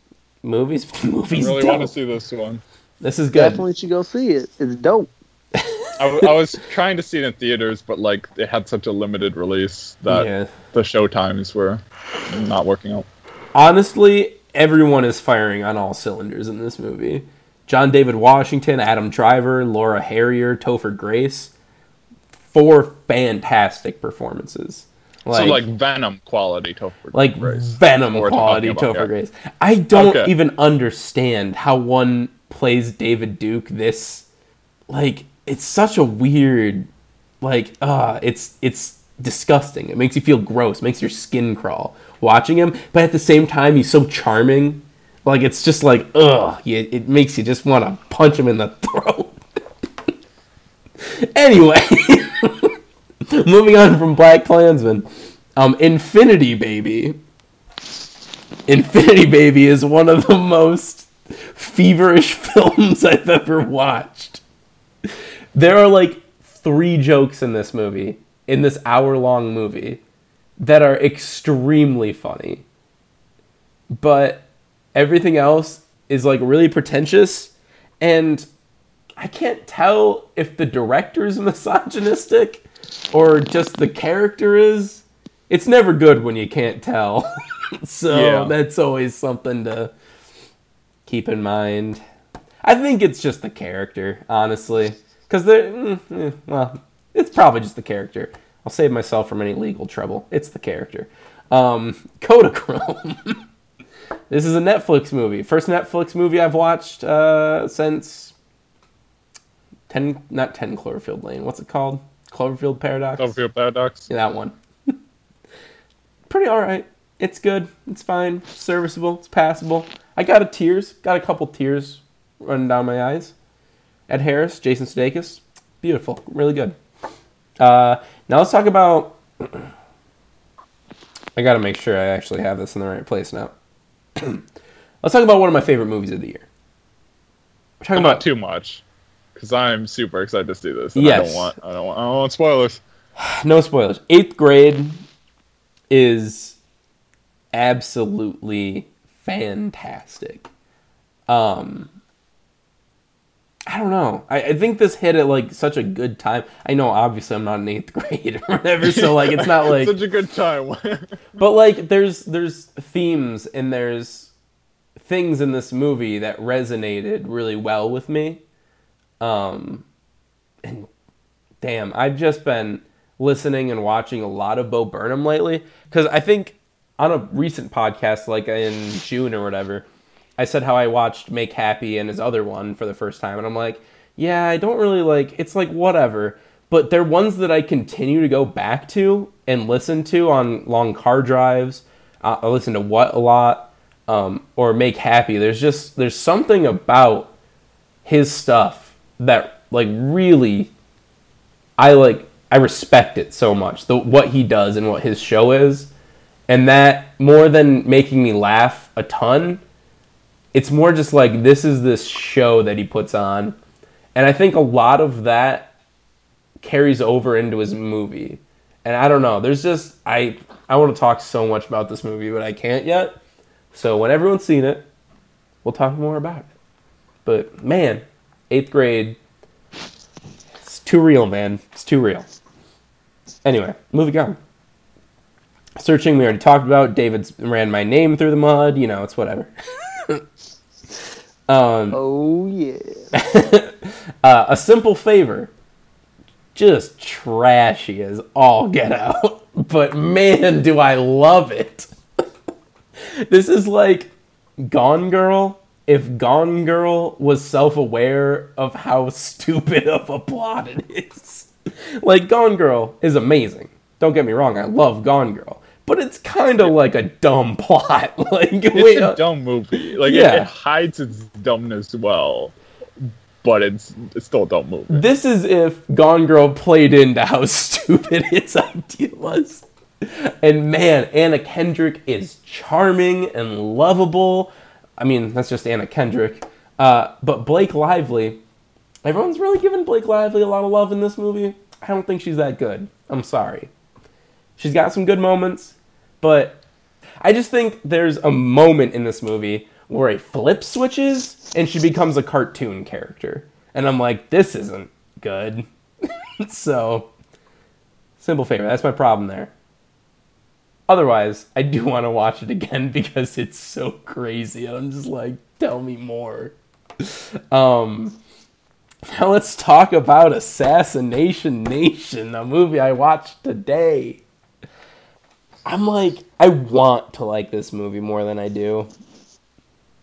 Movies, I movies. really dope. want to see this one. This is good. Definitely should go see it. It's dope. I, w- I was trying to see it in theaters, but like it had such a limited release that Yeah. the show times were not working out. Honestly, everyone is firing on all cylinders in this movie. John David Washington, Adam Driver, Laura Harrier, Topher Grace. Four fantastic performances. So like Venom quality Topher Grace. like Grace. Venom quality Topher yeah. Grace. I don't Okay. even understand how one plays David Duke this like it's such a weird like uh it's it's disgusting. It makes you feel gross, makes your skin crawl watching him, but at the same time he's so charming. Like it's just like ugh, you, it makes you just want to punch him in the throat. anyway, moving on from Black Klansman, um, Infinity Baby. Infinity Baby is one of the most feverish films I've ever watched. There are like three jokes in this movie, in this hour long movie, that are extremely funny. But everything else is like really pretentious and I can't tell if the director's misogynistic or just the character is. It's never good when you can't tell. so Yeah. that's always something to keep in mind. I think it's just the character, honestly. Because they're. mm, eh, well, it's probably just the character. I'll save myself from any legal trouble. It's the character. Um, Kodachrome. this is a Netflix movie. First Netflix movie I've watched uh, since ten, not ten Cloverfield Lane. What's it called? Cloverfield Paradox. Cloverfield Paradox. Yeah, that one. Pretty all right. It's good. It's fine. Serviceable. It's passable. I got a tears. Got a couple tears running down my eyes. Ed Harris, Jason Sudeikis, beautiful. Really good. Uh, now let's talk about. I got to make sure I actually have this in the right place now. let's talk about one of my favorite movies of the year. We're talking Not about too much, because I'm super excited to see this. And I Yes. don't want. I don't want. I don't want spoilers. no spoilers. Eighth grade is absolutely fantastic. Um, I don't know. I, I think this hit at like such a good time. I know, obviously, I'm not in eighth grade or whatever, so like it's not like such a good time. but like there's there's themes and there's things in this movie that resonated really well with me um and damn i've just been listening and watching a lot of bo burnham lately because i think on a recent podcast like in june or whatever i said how i watched make happy and his other one for the first time and i'm like yeah i don't really like it's like whatever but they're ones that i continue to go back to and listen to on long car drives i listen to what a lot um, or make happy. There's just there's something about his stuff that like really I like I respect it so much. The what he does and what his show is. And that more than making me laugh a ton, it's more just like this is this show that he puts on. And I think a lot of that carries over into his movie. And I don't know, there's just I I want to talk so much about this movie, but I can't yet. So when everyone's seen it, we'll talk more about it. But man, eighth grade, it's too real, man. It's too real. Anyway, moving on. Searching, we already talked about. David's ran my name through the mud. You know, it's whatever. um, Oh yeah. uh, a simple favor. Just trashy as all get out. But man, do I love it. this is like Gone Girl if Gone Girl was self aware of how stupid of a plot it is. like, Gone Girl is amazing. Don't get me wrong, I love Gone Girl. But it's kind of like a dumb plot. like, It's a dumb movie. Like Yeah. it, it hides its dumbness well, but it's it's still a dumb movie. This is if Gone Girl played into how stupid its idea was. And man, Anna Kendrick is charming and lovable. I mean, that's just Anna Kendrick. Uh, but Blake Lively, everyone's really giving Blake Lively a lot of love in this movie. I don't think she's that good. I'm sorry. She's got some good moments, but I just think there's a moment in this movie where a flip switches and she becomes a cartoon character. And I'm like, this isn't good. so, simple favor. That's my problem there. Otherwise, I do want to watch it again because it's so crazy. I'm just like, tell me more. Um, now let's talk about Assassination Nation, the movie I watched today. I'm like, I want to like this movie more than I do.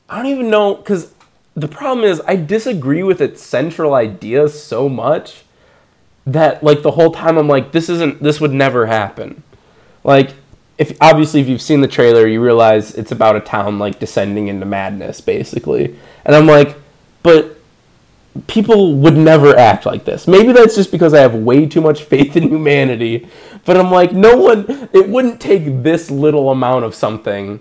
I don't even know, because the problem is, I disagree with its central idea so much that, like, the whole time I'm like, this isn't, this would never happen. Like, if obviously if you've seen the trailer, you realize it's about a town like descending into madness, basically. And I'm like, but people would never act like this. Maybe that's just because I have way too much faith in humanity. But I'm like, no one, it wouldn't take this little amount of something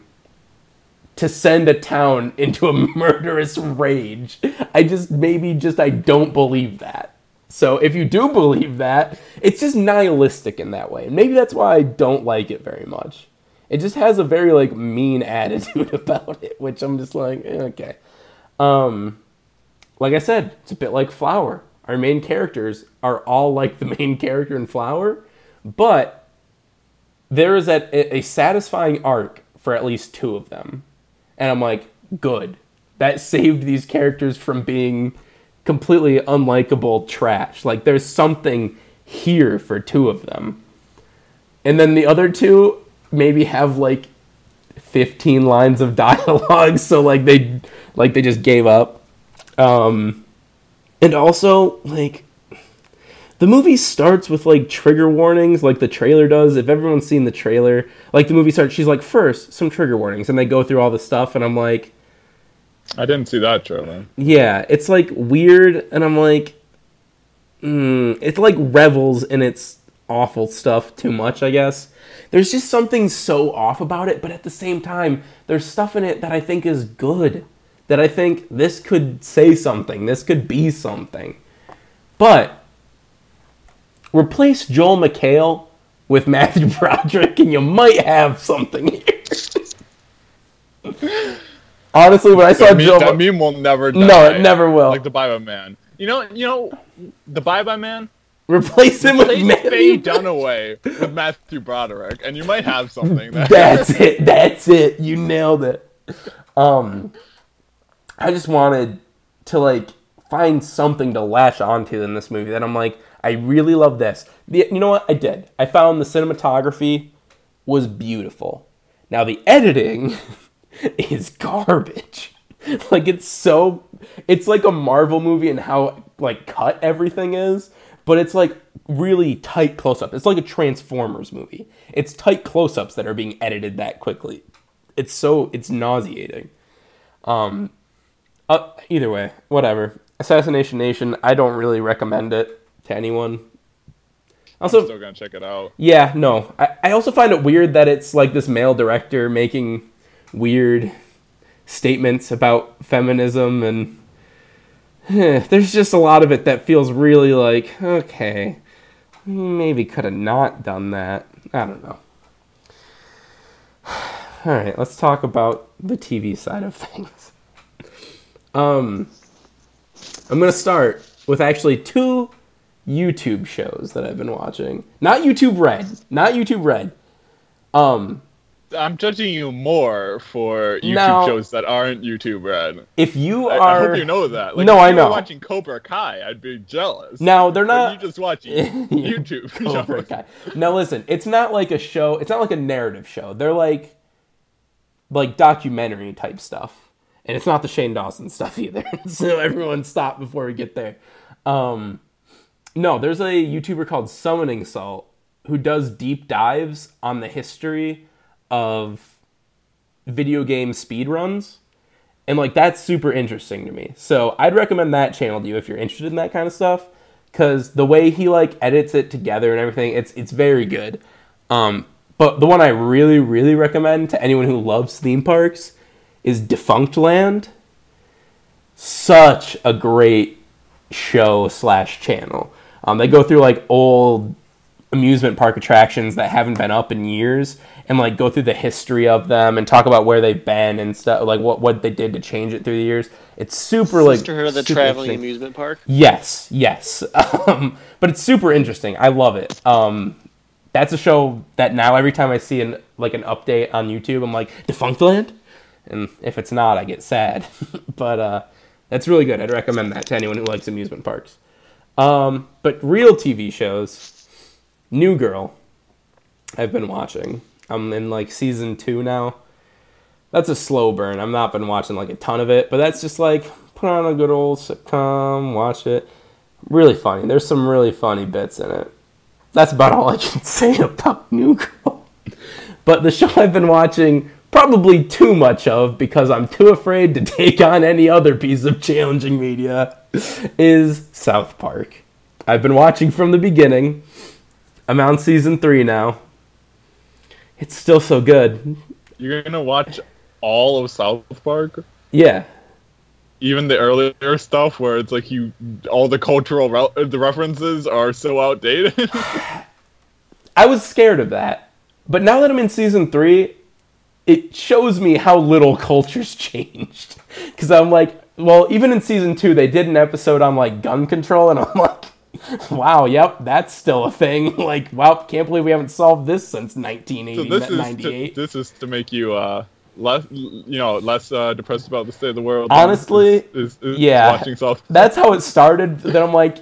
to send a town into a murderous rage. I just, maybe just, I don't believe that. So if you do believe that, it's just nihilistic in that way. And maybe that's why I don't like it very much. It just has a very like mean attitude about it, which I'm just like, eh, okay. Um, like I said, it's a bit like Flower. Our main characters are all like the main character in Flower, but there is a, a satisfying arc for at least two of them. And I'm like, good. That saved these characters from being completely unlikable trash. Like, there's something here for two of them. And then the other two maybe have like 15 lines of dialogue, so like they like they just gave up. Um and also like the movie starts with like trigger warnings like the trailer does. If everyone's seen the trailer, like the movie starts she's like first some trigger warnings and they go through all the stuff and I'm like I didn't see that trailer. yeah, it's like weird, and I'm like, mm, it's like revels in its awful stuff too much, I guess. There's just something so off about it, but at the same time, there's stuff in it that I think is good. That I think this could say something, this could be something. But replace Joel McHale with Matthew Broderick, and you might have something here. Honestly, when I saw That meme, Joel, that meme will never die. No, it never will. Like the Bye Bye Man. You know, you know, the Bye Bye Man. replace him with Faye Matthew. Dunaway with Matthew Broderick, and you might have something there. That's it. That's it. You nailed it. Um, I just wanted to like find something to latch onto in this movie that I'm like, I really love this. The, you know what? I did. I found the cinematography was beautiful. Now the editing is garbage. Like it's so it's like a Marvel movie and how like cut everything is, but it's like really tight close up. It's like a Transformers movie. It's tight close ups that are being edited that quickly. it's so it's nauseating. Um, uh, either way, whatever. Assassination Nation. I don't really recommend it to anyone. Also, Still gonna check it out. yeah, no. I, I also find it weird that it's like this male director making weird statements about feminism and eh, there's just a lot of it that feels really like, okay, maybe could have not done that. I don't know. All right, let's talk about the TV side of things. Um, I'm gonna start with actually two YouTube shows that I've been watching. Not YouTube Red. Not YouTube Red. Um, I'm judging you more for YouTube No. shows that aren't YouTube red. if you I, are I hope you know that. Like, No, I know. Watching Cobra Kai, I'd be jealous. now they're But not you just watching YouTube Cobra shows. Kai. Now listen, it's not like a show. It's not like a narrative show. They're like like documentary type stuff, and it's not the Shane Dawson stuff either. so everyone stop before we get there. Um, no, there's a YouTuber called Summoning Salt who does deep dives on the history of video game speedruns. And like that's super interesting to me. So I'd recommend that channel to you if you're interested in that kind of stuff. Cause the way he like edits it together and everything, it's it's very good. Um, but the one I really, really recommend to anyone who loves theme parks is Defunctland. Such a great show slash channel. Um, they go through like old amusement park attractions that haven't been up in years and like go through the history of them and talk about where they've been and stuff like what what they did to change it through the years. It's super like Sisterhood of the Traveling. Amusement Park. yes yes. Um, but it's super interesting. I love it. Um, that's a show that now every time i see an like an update on youtube i'm like defunctland? And if it's not i get sad. But uh, that's really good. I'd recommend that to anyone who likes amusement parks. Um, but real tv shows New Girl, I've been watching. I'm in like season two now. That's a slow burn. I've not been watching like a ton of it, but that's just like put on a good old sitcom, watch it. Really funny. There's some really funny bits in it. That's about all I can say about New Girl. But the show I've been watching probably too much of because I'm too afraid to take on any other piece of challenging media is South Park. I've been watching from the beginning. I'm on season three now. It's still so good. You're gonna watch all of South Park, Yeah. even the earlier stuff where it's like you, all the cultural re- the references are so outdated. I was scared of that. But now that I'm in season three, it shows me how little culture's changed. Because I'm like, well, even in season two, they did an episode on like gun control, and I'm like, wow, yep, that's still a thing. Like, wow, can't believe we haven't solved this since so 1980, this is to, 98. this is to make you uh less you know less uh, depressed about the state of the world. Honestly, is, is, is yeah. watching South. that's how it started. Then I'm like,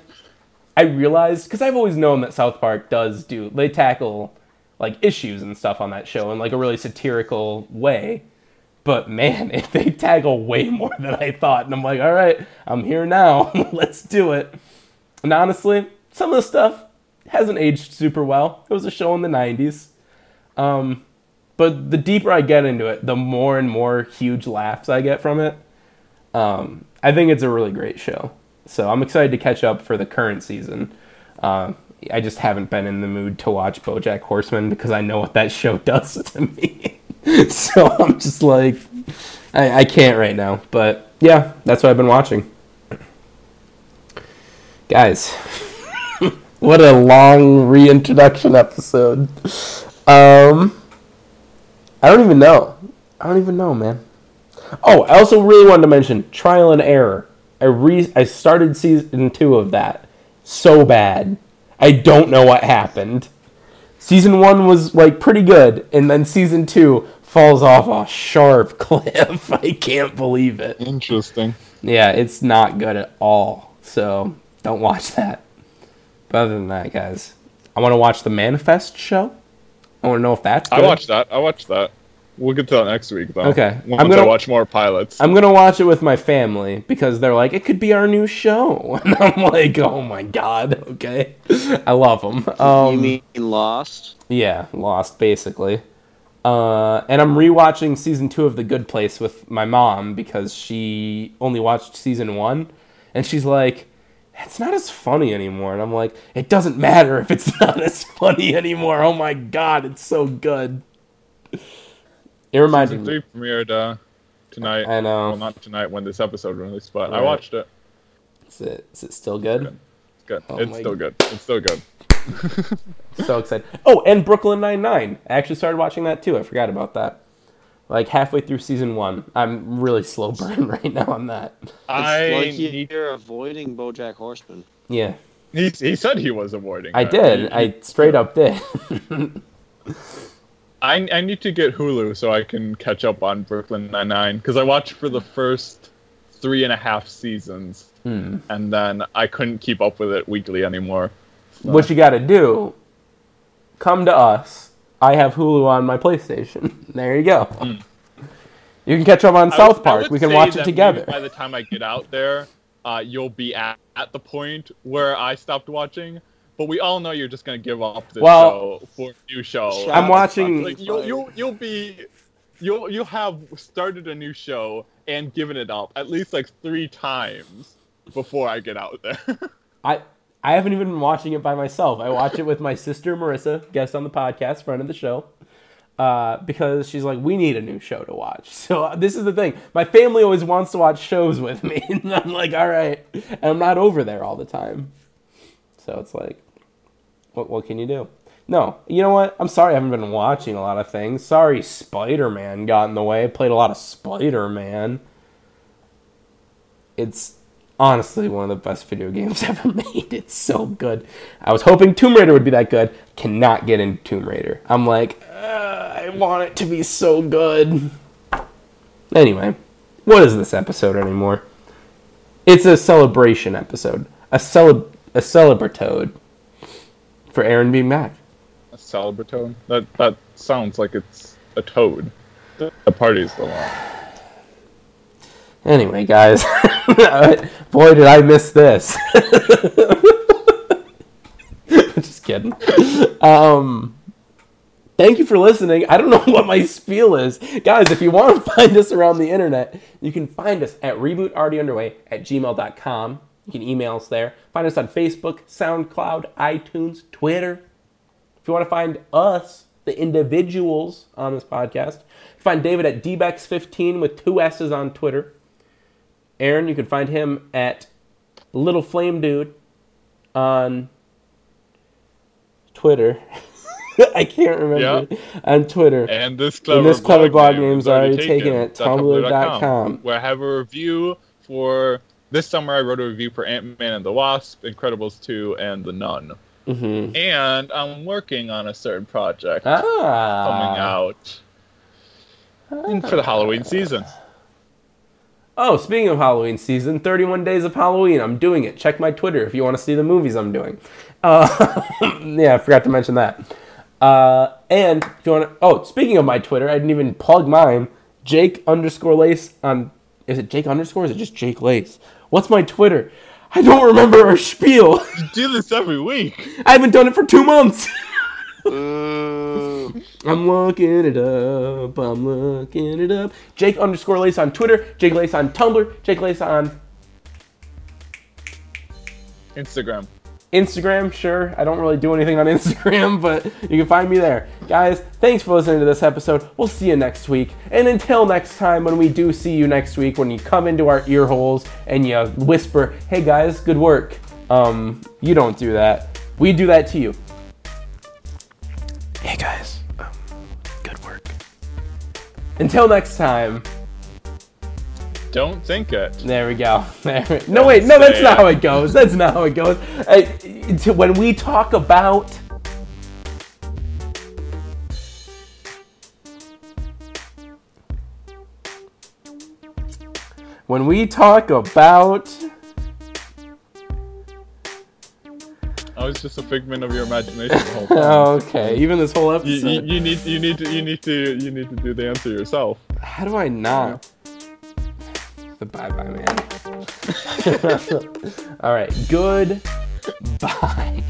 I realized because I've always known that South Park does do they tackle like issues and stuff on that show in like a really satirical way. But man, if they tackle way more than I thought, and I'm like, all right, I'm here now. Let's do it. And honestly, some of the stuff hasn't aged super well. It was a show in the '90s. Um, but the deeper I get into it, the more and more huge laughs I get from it. Um, I think it's a really great show. So I'm excited to catch up for the current season. Uh, I just haven't been in the mood to watch BoJack Horseman because I know what that show does to me. so I'm just like, I, I can't right now. But yeah, that's what I've been watching. Guys, what a long reintroduction episode. Um, I don't even know. I don't even know, man. Oh, I also really wanted to mention Trial and Error. I re I started season two of that. So bad. I don't know what happened. Season one was like pretty good, and then season two falls off a sharp cliff. I can't believe it. Interesting. Yeah, it's not good at all. So don't watch that. But other than that, guys, I want to watch the Manifest show. I want to know if that's good. I watched that. I watched that. We'll get to that next week though. Okay. Once I'm gonna- I watch more pilots. I'm gonna watch it with my family because they're like, it could be our new show, and I'm like, oh my god, okay, I love them. Um, you mean Lost? yeah, Lost basically. Uh, and I'm rewatching season two of The Good Place with my mom because she only watched season one, and she's like, "It's not as funny anymore." And I'm like, "It doesn't matter if it's not as funny anymore." Oh my god, it's so good. It reminded Season me. three premiered uh, tonight. I know. Well, not tonight when this episode released, but I watched it. Is it, is it still good? It's good. Oh it's my still good. It's still good. so excited. Oh, and Brooklyn Nine Nine. I actually started watching that too. I forgot about that. Like halfway through season one. I'm really slow burn right now on that. I It's like need- you're avoiding BoJack Horseman. Yeah, he, he said he was avoiding. I that. did. He- I straight up did. I, I need to get Hulu so I can catch up on Brooklyn Nine Nine because I watched for the first three and a half seasons, Hmm. and then I couldn't keep up with it weekly anymore. What you got to do? Come to us. I have Hulu on my PlayStation. There you go. You can catch up on I South would- Park. We can watch it together. By the time I get out there, uh, you'll be at, at the point where I stopped watching. But we all know you're just gonna give up this Well, show for a new show. I'm watching- Like you'll you'll you'll be you'll you'll have started a new show and given it up at least like three times before I get out there. I I haven't even been watching it by myself. I watch it with my sister Marissa, guest on the podcast, friend of the show, uh, because she's like, we need a new show to watch. So uh, this is the thing. My family always wants to watch shows with me, and I'm like, all right, and I'm not over there all the time. So it's like, what what can you do? No, you know what? I'm sorry I haven't been watching a lot of things. Sorry, Spider Man got in the way. Played a lot of Spider Man. It's honestly one of the best video games ever made. It's so good. I was hoping Tomb Raider would be that good. Cannot get into Tomb Raider. I'm like, uh, I want it to be so good. Anyway, what is this episode anymore? It's a celebration episode. A celeb a celebratode for Aaron being back. a celebratoad? That that sounds like it's a toad. The party's the one. Anyway, guys, boy, did I miss this. Just kidding. Um, thank you for listening. I don't know what my spiel is, guys. If you want to find us around the internet, you can find us at rebootalreadyunderway at gmail.com. You can email us there. Find us on Facebook, SoundCloud, iTunes, Twitter. If you want to find us, the individuals on this podcast, find David at dbex15 with two S's on Twitter. Aaron, you can find him at Little Flame Dude on Twitter. I can't remember. On Twitter. And this clever, this clever blog name name is already taken at tumblr.com. where I have a review for this summer. I wrote a review for Ant Man and the Wasp, Incredibles 2, and The Nun. hmm And I'm working on a certain project Ah. coming out in- for the Halloween season. Oh, speaking of Halloween season, 31 Days of Halloween. I'm doing it. Check my Twitter if you want to see the movies I'm doing. Uh, yeah, I forgot to mention that. Uh, and if you want to, oh, speaking of my Twitter, I didn't even plug mine. Jake underscore Lace on, is it Jake underscore or is it just Jake Lace? What's my Twitter? I don't remember our spiel. You do this every week. I haven't done it for two months. Ooh. I'm looking it up. I'm looking it up. Jake underscore Lace on Twitter. Jake Lace on Tumblr. Jake Lace on Instagram. Instagram, sure. I don't really do anything on Instagram, but you can find me there. Guys, thanks for listening to this episode. We'll see you next week. And until next time, when we do see you next week, when you come into our ear holes and you whisper, hey guys, good work. Um, you don't do that. We do that to you. Hey guys, um, good work. Until next time. Don't think it. There we go. There. No, wait. No, that's not how it goes. That's not how it goes. Uh, to- when we talk about when we talk about was just a figment of your imagination the whole time. okay, even this whole You, episode. you, you need you need to you need to you need to do the answer yourself. How do I not? The bye bye man. All right. Good. Bye.